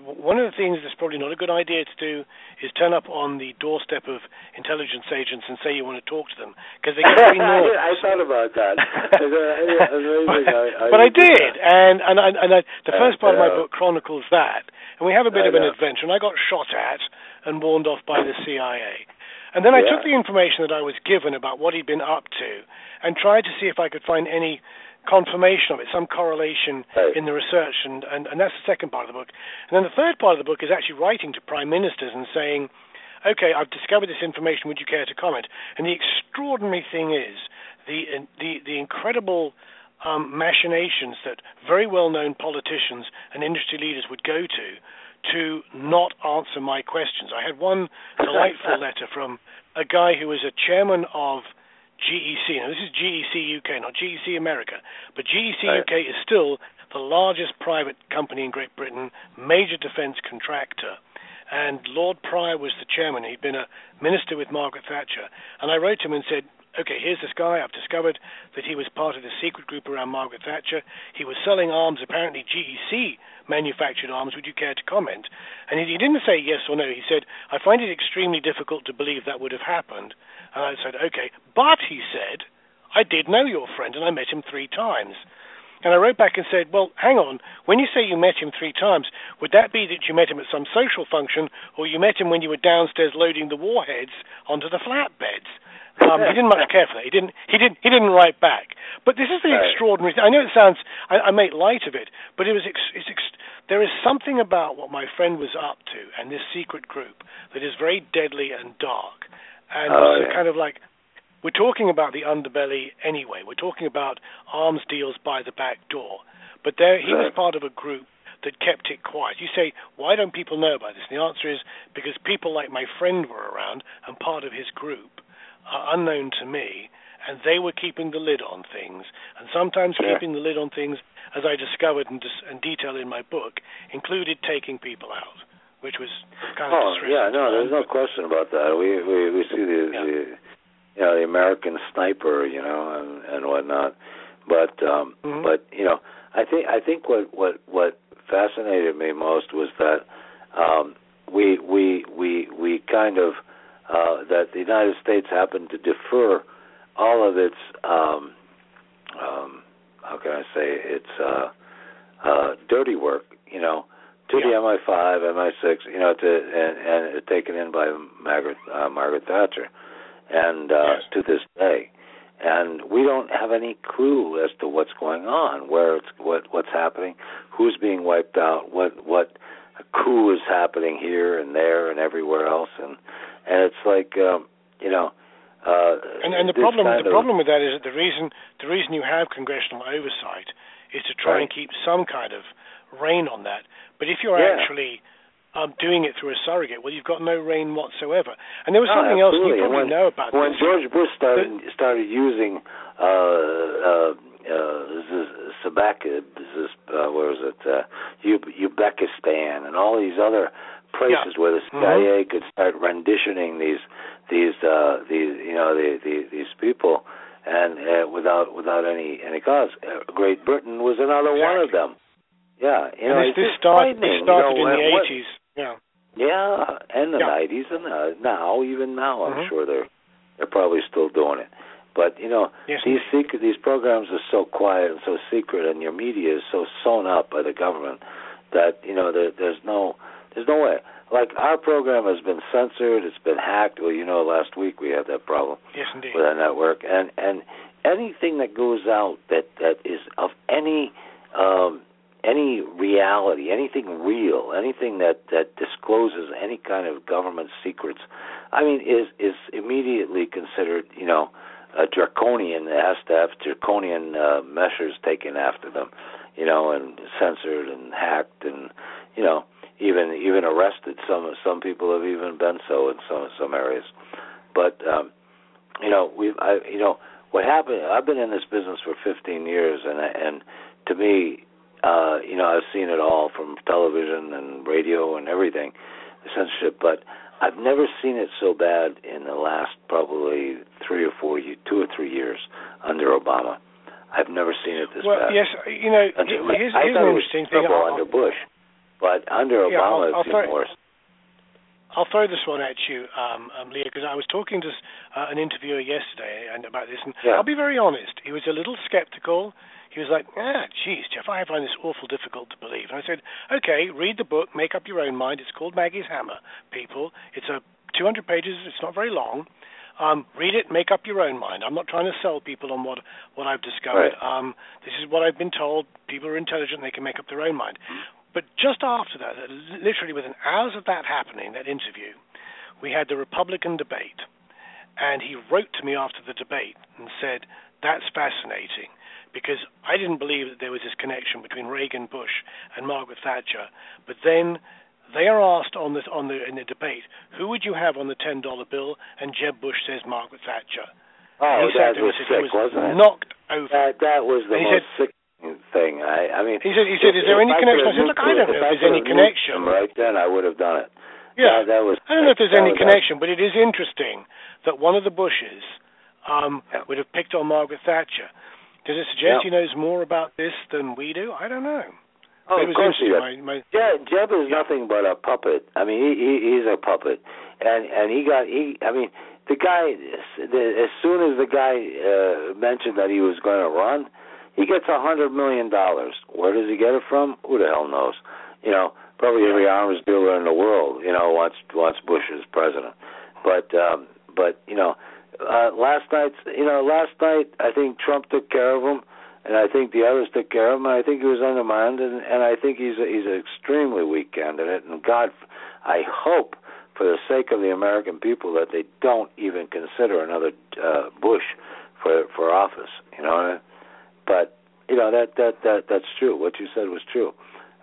one of the things that's probably not a good idea to do is turn up on the doorstep of intelligence agents and say you want to talk to them because they get. <laughs> I thought about that. <laughs> but, I, I, but I did, and and I, and I, the first part of my uh, book chronicles that, and we have a bit I of an know. adventure. And I got shot at and warned off by the CIA. And then I took the information that I was given about what he'd been up to and tried to see if I could find any confirmation of it, some correlation Right. in the research, and, and, and that's the second part of the book. And then the third part of the book is actually writing to prime ministers and saying, okay, I've discovered this information, would you care to comment? And the extraordinary thing is the, the, the incredible um, machinations that very well-known politicians and industry leaders would go to to not answer my questions. I had one <laughs> delightful letter from a guy who was a chairman of GEC. Now, this is GEC UK, not GEC America, but GEC Right. UK is still the largest private company in Great Britain, major defence contractor. And Lord Prior was the chairman. He'd been a minister with Margaret Thatcher. And I wrote to him and said, okay, here's this guy. I've discovered that he was part of the secret group around Margaret Thatcher. He was selling arms, apparently GEC manufactured arms. Would you care to comment? And he, he didn't say yes or no. He said, I find it extremely difficult to believe that would have happened. And I said, okay. But, he said, I did know your friend and I met him three times. And I wrote back and said, well, hang on. When you say you met him three times, would that be that you met him at some social function or you met him when you were downstairs loading the warheads onto the flatbeds? Um, he didn't much care for that. He didn't. He didn't. He didn't write back. But this is the Right. extraordinary. Thing. I know it sounds. I, I make light of it, but it was. Ex, it's ex, there is something about what my friend was up to and this secret group that is very deadly and dark, and Oh, yeah. kind of like we're talking about the underbelly anyway. We're talking about arms deals by the back door. But there, he was part of a group that kept it quiet. You say, why don't people know about this? And the answer is because people like my friend were around and part of his group, uh, unknown to me, and they were keeping the lid on things. And sometimes Sure. keeping the lid on things, as I discovered and, dis- and detail in my book, included taking people out, which was kind of Oh yeah, no, there's no question about that. We we we see the, Yeah. the you know the American sniper, you know, and and whatnot. But um Mhm. but you know, I think I think what what what fascinated me most was that um we we we we kind of uh that the United States happened to defer all of its um um how can I say its uh uh dirty work, you know, to the MI5, MI6, you know, to and, and taken in by Margaret uh, Margaret Thatcher, and uh, Yes. to this day, and we don't have any clue as to what's going on, where it's what what's happening, who's being wiped out, what what coup is happening here and there and everywhere else, and and it's like um, you know. Uh, And, and the problem the problem with that is that the reason the reason you have congressional oversight is to try and keep some kind of rein on that. But if you're Yeah. actually um, doing it through a surrogate, well, you've got no rein whatsoever. And there was something else absolutely. you probably when, know about when this. George Bush started started using uh, uh, uh, uh, where was it, uh, Uzbekistan, and all these other places Yeah. where the. CIA could start renditioning these these uh, these you know the, the, these people, and uh, without without any any cause. Uh, Great Britain was another one of them. Yeah, you know, and it's this, this started, this you started know, in the 80s. Yeah. yeah, and the Yeah. nineties, and uh, now even now, I'm Mhm. sure they're they're probably still doing it. But you know, Yes, these secret these programs are so quiet and so secret, and your media is so sewn up by the government that you know there, there's no there's no way. Like our program has been censored, it's been hacked. Well, you know, last week we had that problem Yes, indeed. with our network, and and anything that goes out that that is of any um, any reality, anything real, anything that that discloses any kind of government secrets, I mean, is is immediately considered, you know, uh, draconian. It has to have draconian uh, measures taken after them, you know, and censored and hacked, and you know, even even arrested. Some some people have even been so in some some areas, but um, you know, we I you know what happened. I've been in this business for 15 years, and I- and to me, uh, you know, I've seen it all from television and radio and everything, the censorship. But I've never seen it so bad in the last probably three or four, two or three years under Obama. I've never seen it this Well, bad. yes, you know, here's, I here's thought an it was interesting thing. under Bush, But under Yeah, I'll- Obama, I'll it's throw- even worse. I'll throw this one at you, um, um, Leah, because I was talking to uh, an interviewer yesterday and about this, and Yeah. I'll be very honest. He was a little skeptical. He was like, "Ah, geez, Jeff, I find this awful difficult to believe." And I said, "Okay, read the book, make up your own mind. It's called Maggie's Hammer, people. It's a 200 pages. It's not very long. Um, read it, make up your own mind. I'm not trying to sell people on what what I've discovered. Right. Um, this is what I've been told. People are intelligent; they can make up their own mind." But just after that, uh, literally within hours of that happening, that interview, we had the Republican debate. And he wrote to me after the debate and said, That's fascinating because I didn't believe that there was this connection between Reagan, Bush, and Margaret Thatcher. But then they are asked on the, on the, in the debate, Who would you have on the $10 bill? And Jeb Bush says Margaret Thatcher. Oh, he that was and sick, was wasn't it? knocked over. That that was the he most sickening thing. I I mean, He said- he said, if- "Is there any I connection?" I said, "Look, I don't know if there's any connection." Right then, I would have done it. Yeah, that, that was. I don't know if there's any connection, but it is interesting that one of the Bushes um, Yeah. would have picked on Margaret Thatcher. Does it suggest he knows more about this than we do? I don't know. Oh, of course he does. My, my, Jeb, Jeb is nothing but a puppet. I mean, he, he he's a puppet, and and he got he. I mean, the guy. As soon as the guy uh, mentioned that he was going to run, he gets a hundred million dollars. Where does he get it from? Who the hell knows? You know, probably every arms dealer in the world. You know, wants wants Bush as president. But um, but you know, uh, last night. You know, last night I think Trump took care of him and I think the others took care of him. And I think he was undermined, and, and I think he's a, he's an extremely weak candidate. And God, I hope for the sake of the American people that they don't even consider another uh, Bush for for office. You know, what I mean? But you know that that that that's true. What you said was true.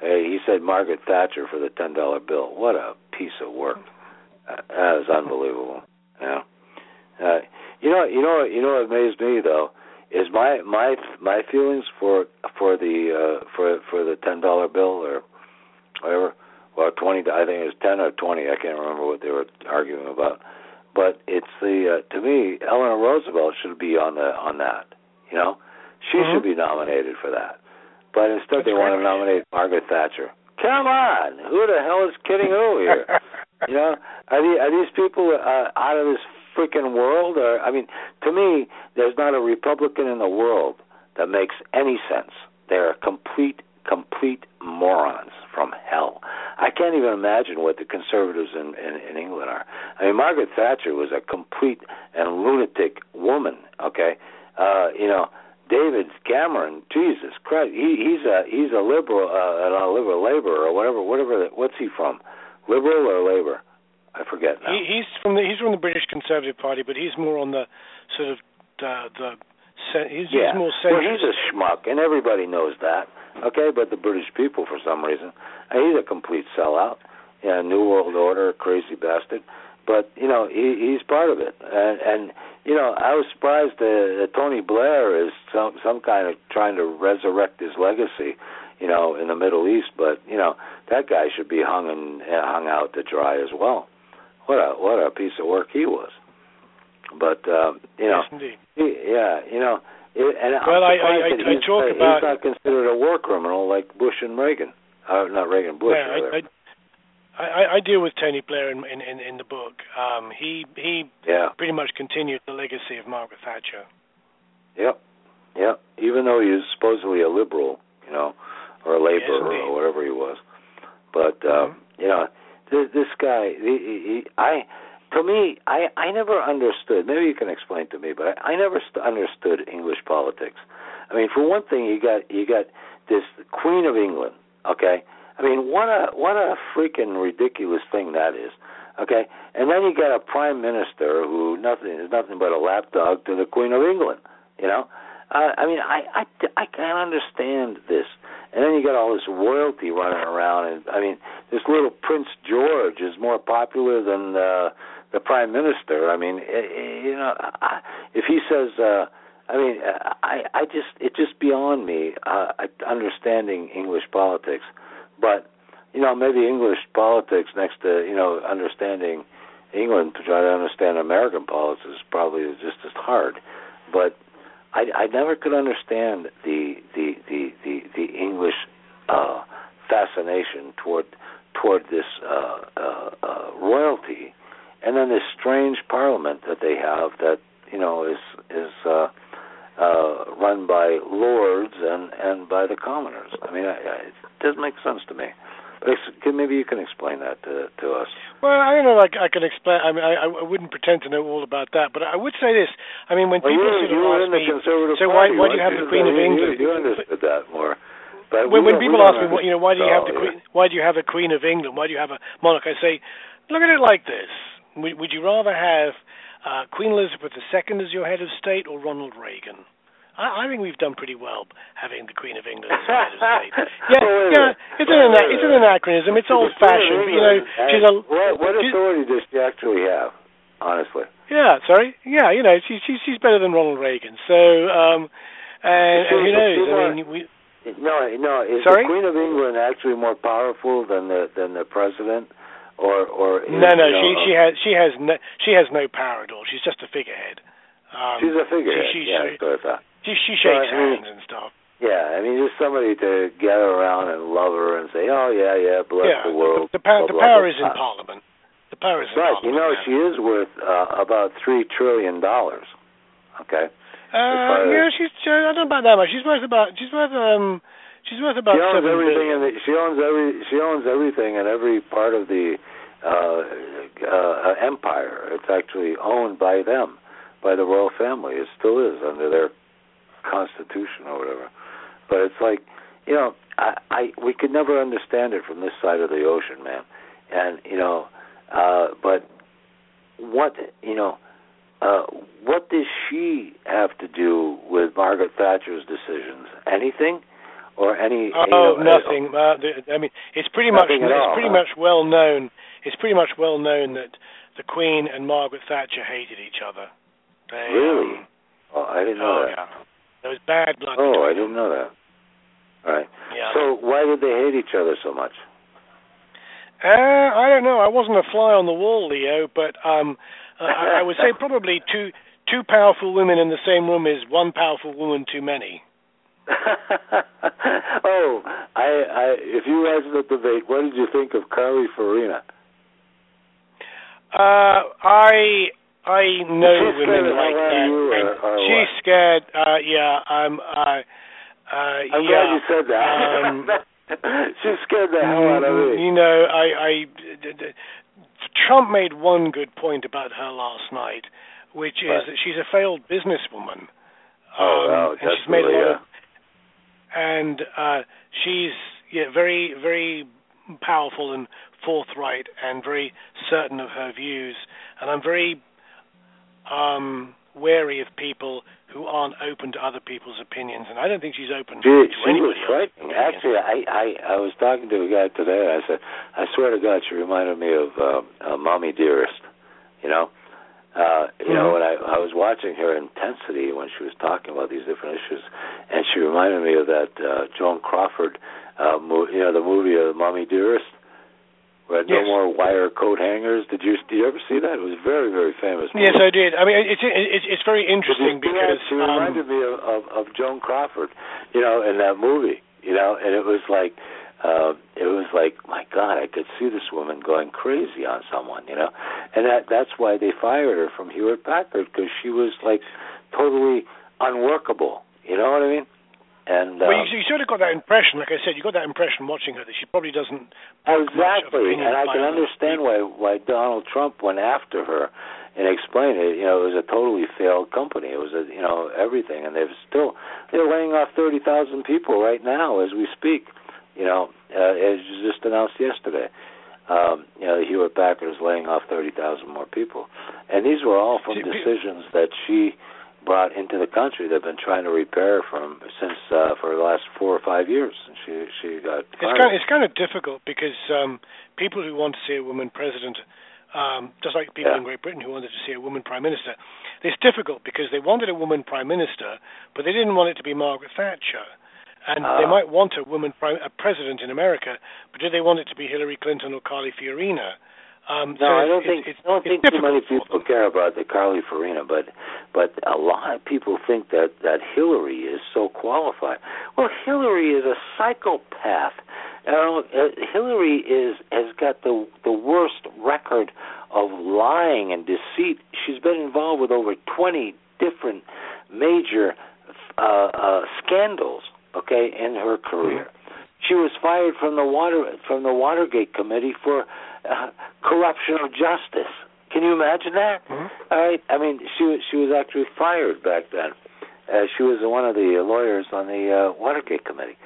Uh, he said Margaret Thatcher for the ten dollar bill. What a piece of work! Uh, that is unbelievable. Yeah. Uh, you know, you know, you know what amazed me though is my my my feelings for for the uh, for for the ten dollar bill or whatever. Well, twenty. I think it was ten or twenty. I can't remember what they were arguing about. But it's the uh, to me, Eleanor Roosevelt should be on the on that. You know, she Mhm. should be nominated for that. But instead, That's they want to nominate Margaret Thatcher. Come on, who the hell is kidding who here? <laughs> You know, are these, are these people uh, out of this freaking world? Or I mean, to me, there's not a Republican in the world that makes any sense. They're complete, complete morons from hell. I can't even imagine what the conservatives in, in, in England are. I mean, Margaret Thatcher was a complete and lunatic woman. Okay, uh, you know. David Cameron, Jesus Christ, he, he's a he's a liberal, uh, a liberal labor or whatever, whatever. What's he from? Liberal or Labor? I forget now. he, he's from the he's from the British Conservative Party, but he's more on the sort of the the ce- he's, yeah. he's more well, he's a schmuck, and everybody knows that. Okay, but the British people, for some reason, uh, he's a complete sellout. Yeah, New World Order, crazy bastard. But you know, he, he's part of it, and and you know, I was surprised that, that Tony Blair is some some kind of trying to resurrect his legacy, you know, in the Middle East. But you know, that guy should be hung and uh, hung out to dry as well. What a what a piece of work he was. But um, you know, yes, indeed. he, yeah, you know, it, and Well, I- I'm I- that I he's, talk uh, about- he's not considered a war criminal like Bush and Reagan. Uh, not Reagan, Bush. yeah, rather. I, I, I, I deal with Tony Blair in in, in, in the book. Um, he he yeah. pretty much continued the legacy of Margaret Thatcher. Yep. Yep. Even though he was supposedly a liberal, you know, or a labor Yes, or whatever he was. But um, you know, this, this guy, he, he, he, I, to me, I, I never understood. Maybe you can explain to me, but I, I never st- understood English politics. I mean, for one thing, you got you got this Queen of England. Okay. I mean, what a what a freaking ridiculous thing that is. Okay, and then you got a prime minister who nothing is nothing but a lapdog to the Queen of England. You know, uh, I mean, I, I I can't understand this. And then you got all this royalty running around, and I mean, this little Prince George is more popular than uh, the prime minister. I mean, eh, eh, you know, I, if he says. uh I mean, I I just it's just beyond me uh, understanding English politics, but you know maybe English politics next to you know understanding England to try to understand American politics is probably just as hard. But I I never could understand the the the the, the English uh, fascination toward toward this uh, uh, uh, royalty, and then this strange parliament that they have that you know is is uh, run by lords and and by the commoners. I mean, I, I, it doesn't make sense to me. But maybe you can explain that to to us. Well, I don't know. Like I can explain. I mean, I, I wouldn't pretend to know all about that, but I would say this. I mean, when well, people you, sort of ask me, so why why do you have the Queen of England? You, you understood that more. But when, when people ask me, what, you know, why do you have the. Queen? Why do you have a Queen of England? Why do you have a monarch? I say, look at it like this: Would, would you rather have uh, Queen Elizabeth II as your head of state or Ronald Reagan? I, I think we've done pretty well having the Queen of England as <laughs> head of state. Yeah, yeah, it's an ana- it's an anachronism. It's old fashioned. you know, she's a what, what authority does she actually have? Honestly, yeah, sorry, yeah, you know, she's she's she's better than Ronald Reagan. So, um, and, and who knows? I mean, we no, no. Is Sorry? the Queen of England actually more powerful than the than the president, or or no, no, you know, she she has she has no she has no power at all. She's just a figurehead. Um, she's a figurehead. She, she, yeah, she, that's what I thought. She, she shakes hands and stuff. Yeah, I mean, just somebody to gather around and love her and say, "Oh yeah, yeah, bless yeah, the world." the, the power blah, the power blah, is in. Parliament. The power is in Right, Parliament. you know, yeah. she is worth uh, about three trillion dollars. Okay. Uh, yeah, she's. Uh, I don't know about that much. She's worth about. She's worth. Um. She's worth about she owns everything and she owns every she owns everything in every part of the uh, uh empire it's actually owned by them by the royal family it still is under their constitution or whatever but it's like you know i i we could never understand it from this side of the ocean man and you know uh but what you know uh what does she have to do with margaret thatcher's decisions anything or any you Oh, know, nothing. Uh, I mean, it's pretty much it's all, pretty huh? much well known. It's pretty much well known that the Queen and Margaret Thatcher hated each other. They, Really? Um, Oh, I didn't know oh that. yeah. There was bad blood. Oh, I didn't know that. All right. Yeah. So why did they hate each other so much? Uh, I don't know. I wasn't a fly on the wall, Leo, but um, uh, I, I would say probably two two powerful women in the same room is one powerful woman too many. <laughs> oh, I, I, if you watched the debate, what did you think of Carly Fiorina? Uh, I I know She's women like that. you, and or she's what? scared. Uh, yeah. I'm. Uh, uh, I'm yeah. glad you said that. Um, <laughs> she scared the hell out of mm, me. You know, I, I, d- d- Trump made one good point about her last night, which is that she's a failed businesswoman. Oh, um, wow, and she's made a lot yeah. of, and uh, she's yeah very very powerful and forthright and very certain of her views. And I'm very um, wary of people who aren't open to other people's opinions, and I don't think she's open She, to she was anybody else's frightening. Actually, I, I I was talking to a guy today. I said, I swear to God, she reminded me of uh, uh, Mommy Dearest. You know, uh, you know Mhm. when I I was watching her intensity when she was talking about these different issues, and she reminded me of that uh, Joan Crawford, uh, mo- you know, the movie of Mommy Dearest. Where no Yes. more wire coat hangers. Did you did you ever see that? It was very very famous. Movie. Yes, I did. I mean, it's it's it's very interesting see because that? she um, reminded me of, of of Joan Crawford, you know, in that movie, you know, and it was like, uh, it was like, my God, I could see this woman going crazy on someone, you know, and that that's why they fired her from Hewlett Packard because she was like totally unworkable, you know what I mean? And well, um, you, you sort of got that impression. Like I said, you got that impression watching her that she probably doesn't. Exactly, and I can understand why why Donald Trump went after her and explained it. You know, it was a totally failed company. It was a you know everything, and they've still they're laying off thirty thousand people right now as we speak. You know, uh, as just announced yesterday. Um, you know, Hewlett Packard is laying off thirty thousand more people, and these were all from decisions that she brought into the country. They've been trying to repair from since uh, for the last four or five years. And she she got It's kind of, it's kind of difficult because um, people who want to see a woman president, um, just like people Yeah. in Great Britain who wanted to see a woman prime minister, it's difficult because they wanted a woman prime minister, but they didn't want it to be Margaret Thatcher. And they Ah. might want a woman prime, a president in America, but do they want it to be Hillary Clinton or Carly Fiorina? Um, No, so I don't think it's, I don't think too many people care about the Carly Fiorina, but but a lot of people think that that Hillary is so qualified. Well, Hillary is a psychopath, uh, Hillary is has got the the worst record of lying and deceit. She's been involved with over 20 different major uh, uh, scandals. Okay, in her career, mm-hmm. she was fired from the water from the Watergate committee for uh, <laughs> corruption of justice. Can you imagine that? Mm-hmm. All right. I mean, she she was actually fired back then. Uh, she was one of the lawyers on the uh, Watergate committee,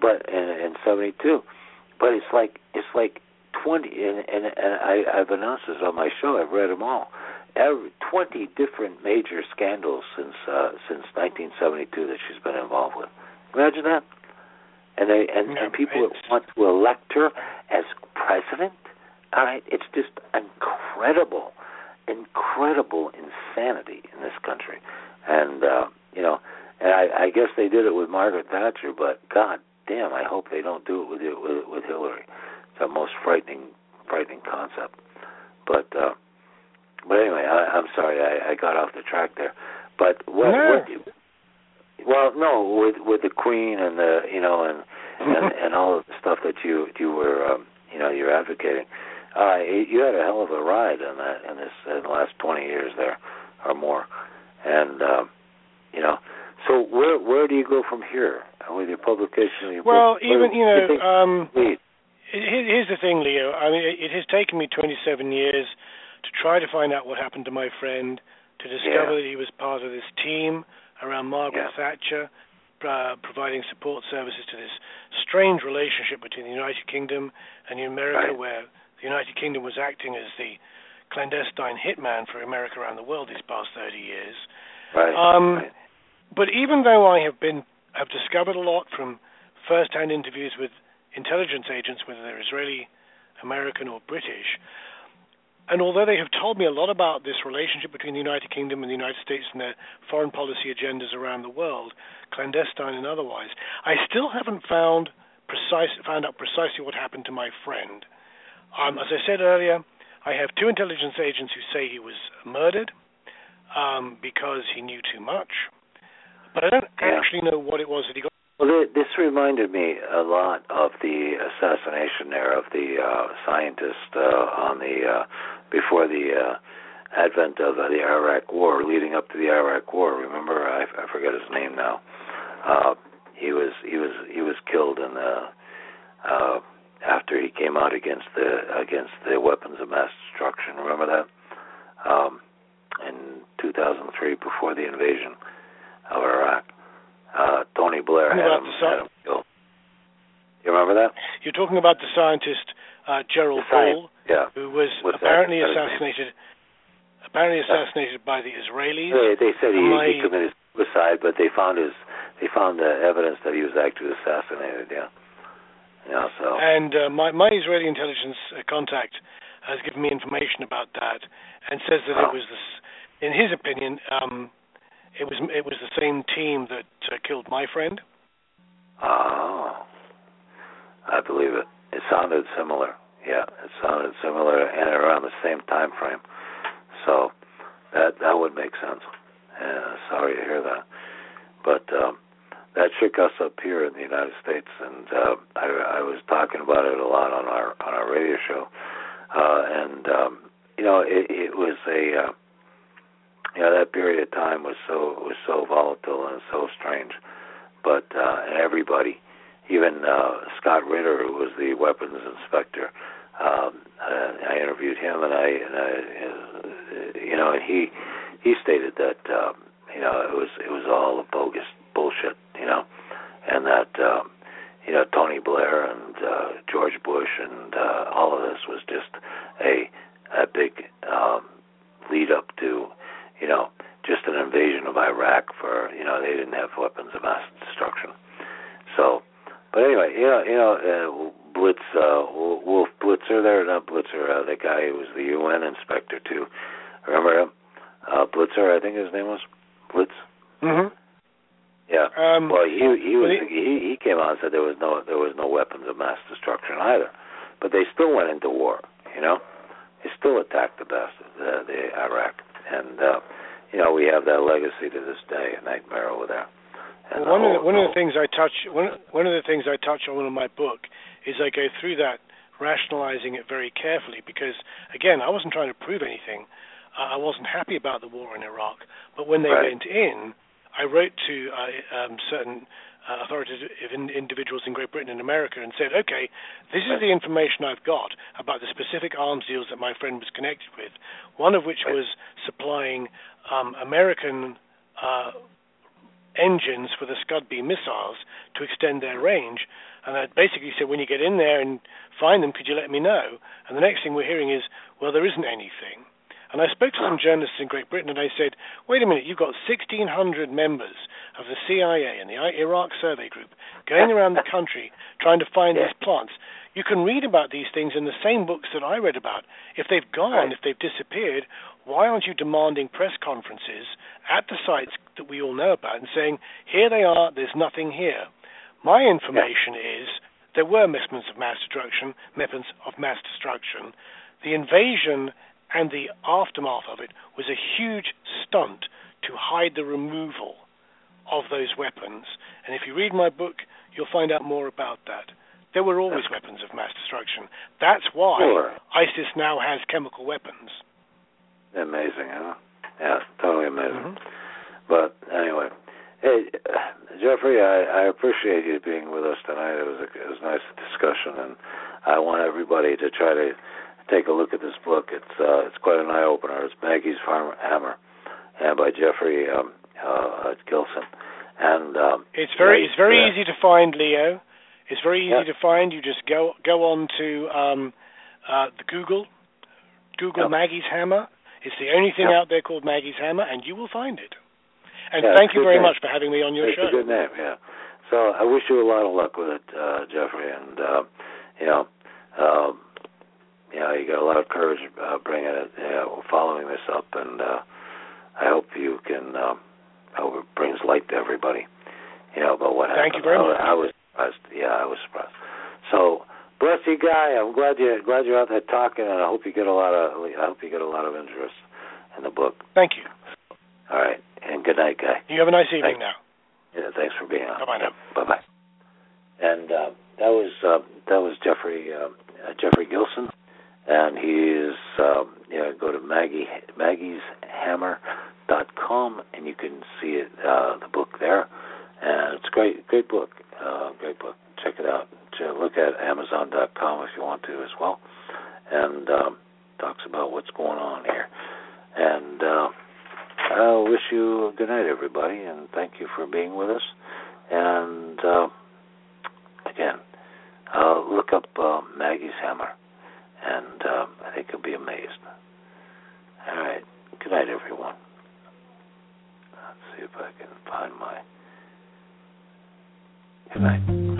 but in, in '72. But it's like it's like 20, and, and, and I, I've announced this on my show. I've read them all every, 20 different major scandals since uh, since 1972 that she's been involved with. Imagine that. And they and, yeah, and people want to elect her as president. All right, it's just incredible, incredible insanity in this country, and uh, you know, and I, I guess they did it with Margaret Thatcher, but God damn, I hope they don't do it with with, with Hillary. It's the most frightening, frightening concept. But uh, but anyway, I, I'm sorry I, I got off the track there. But what, no. what well, no, with with the Queen and the you know and and, <laughs> and all of the stuff that you you were um, you know you're advocating. Uh, you had a hell of a ride in that in this in the last 20 years there or more, and um, you know. So where where do you go from here with your publication? Your well, book? even you know, you um, here's the thing, Leo. I mean, it has taken me 27 years to try to find out what happened to my friend, to discover yeah. that he was part of this team around Margaret yeah. Thatcher, uh, providing support services to this strange relationship between the United Kingdom and America, right. where the United Kingdom was acting as the clandestine hitman for America around the world these past 30 years. Right. Um, right. But even though I have been have discovered a lot from first-hand interviews with intelligence agents, whether they're Israeli, American, or British, and although they have told me a lot about this relationship between the United Kingdom and the United States and their foreign policy agendas around the world, clandestine and otherwise, I still haven't found precise found out precisely what happened to my friend. Um, as I said earlier, I have two intelligence agents who say he was murdered um, because he knew too much, but I don't Yeah. actually know what it was that he got. Well, this reminded me a lot of the assassination there of the uh, scientist uh, on the uh, before the uh, advent of uh, the Iraq War, leading up to the Iraq War. Remember, I, I forget his name now. Uh, he was he was he was killed in the uh, after he came out against the against the weapons of mass destruction. Remember that? Um, in 2003, before the invasion of Iraq, uh, Tony Blair had him, the sci- had him killed. You remember that? You're talking about the scientist uh, Gerald The science- Bull, Yeah. who was What's apparently That assassinated apparently assassinated by the Israelis. They, they said he, he committed suicide, but they found his they found the evidence that he was actually assassinated. Yeah. Yeah. So. And uh, my my Israeli intelligence uh, contact has given me information about that and says that Oh. it was this, in his opinion, um, it was it was the same team that uh, killed my friend. Oh. I believe it. It sounded similar. Yeah, it sounded similar and around the same time frame. So that that would make sense. Sorry to hear that. But um that shook us up here in the United States and uh I I was talking about it a lot on our on our radio show. Uh and um you know, it it was a uh you that period of time was so was so volatile and so strange. But uh and everybody even uh, Scott Ritter, who was the weapons inspector, um, uh, I interviewed him, and I, and I uh, you know, and he he stated that um, you know it was it was all a bogus bullshit, you know, and that um, you know Tony Blair and uh, George Bush and uh, all of this was just a a big um, lead up to you know just an invasion of Iraq for you know they didn't have weapons of mass destruction, so. But anyway, you know, you know, uh, Blitz, uh, Wolf Blitzer, there, not Blitzer, uh, the guy who was the UN inspector too. Remember him? Uh, Blitzer, I think his name was Blitz. Mm-hmm. Yeah. Um, well, he he was he he came out and said there was no there was no weapons of mass destruction either, but they still went into war. You know, they still attacked the best the, the Iraq, and uh, you know we have that legacy to this day, a nightmare over there. And Well, one of the, whole- one of the things I touch one one of the things I touch on in my book is I go through that rationalizing it very carefully because again I wasn't trying to prove anything. Uh, I wasn't happy about the war in Iraq, but when they Right. went in, I wrote to uh, um, certain uh, authoritative in, individuals in Great Britain and America and said, okay, this is the information I've got about the specific arms deals that my friend was connected with. One of which was supplying um, American uh, engines for the Scud B missiles to extend their range. And I basically said, when you get in there and find them, could you let me know? And the next thing we're hearing is, well, there isn't anything. And I spoke to some journalists in Great Britain and I said, wait a minute, you've got 1,600 members of the CIA and the Iraq Survey Group going around the country trying to find Yeah. these plants. You can read about these things in the same books that I read about. If they've gone, Right. if they've disappeared, why aren't you demanding press conferences at the sites that we all know about and saying, here they are, there's nothing here? My information is there were weapons of mass destruction, weapons of mass destruction. The invasion and the aftermath of it was a huge stunt to hide the removal of those weapons. And if you read my book, you'll find out more about that. There were always weapons of mass destruction. That's why Sure. ISIS now has chemical weapons. Amazing, huh? Yeah, totally amazing. Mhm. But anyway, hey Geoffrey, I, I appreciate you being with us tonight. It was a, it was a nice discussion, and I want everybody to try to take a look at this book. It's uh, it's quite an eye opener. It's Maggie's Farm Hammer, and by Geoffrey um, uh, Gilson. And um, It's very it's very yeah. easy to find, Leo. It's very easy Yeah. to find. You just go go on to um, uh, the Google Google Yep. Maggie's Hammer. It's the only thing Yep. out there called Maggie's Hammer, and you will find it. And Yeah, thank you very good much for having me on your it's show. a good name, yeah. So I wish you a lot of luck with it, uh, Geoffrey, and uh, you know, um, you know, you got a lot of courage uh, bringing it, you know, following this up, and uh, I hope you can. Um, I hope it brings light to everybody. You know about what Thank happened. Thank you very I, much. I was surprised. Yeah, I was surprised. So bless you, guy. I'm glad you glad you're out there talking, and I hope you get a lot of I hope you get a lot of interest in the book. Thank you. All right, and good night, guy. You have a nice evening Thank- now. Yeah, thanks for being on. Bye-bye. Bye bye. And uh, that was uh, that was Geoffrey uh, Geoffrey Gilson, and he is um, you know go to Maggie Maggie's Hammer dot com and you can see it uh, the book there, and it's great great book uh, great book. Check it out. Look at Amazon dot com if you want to as well, and um, talks about what's going on here. And uh, I wish you a good night, everybody, and thank you for being with us. And uh, again, uh, look up uh, Maggie's Hammer, and uh, I think you'll be amazed. All right. Good night, everyone. Let's see if I can find my. Good night.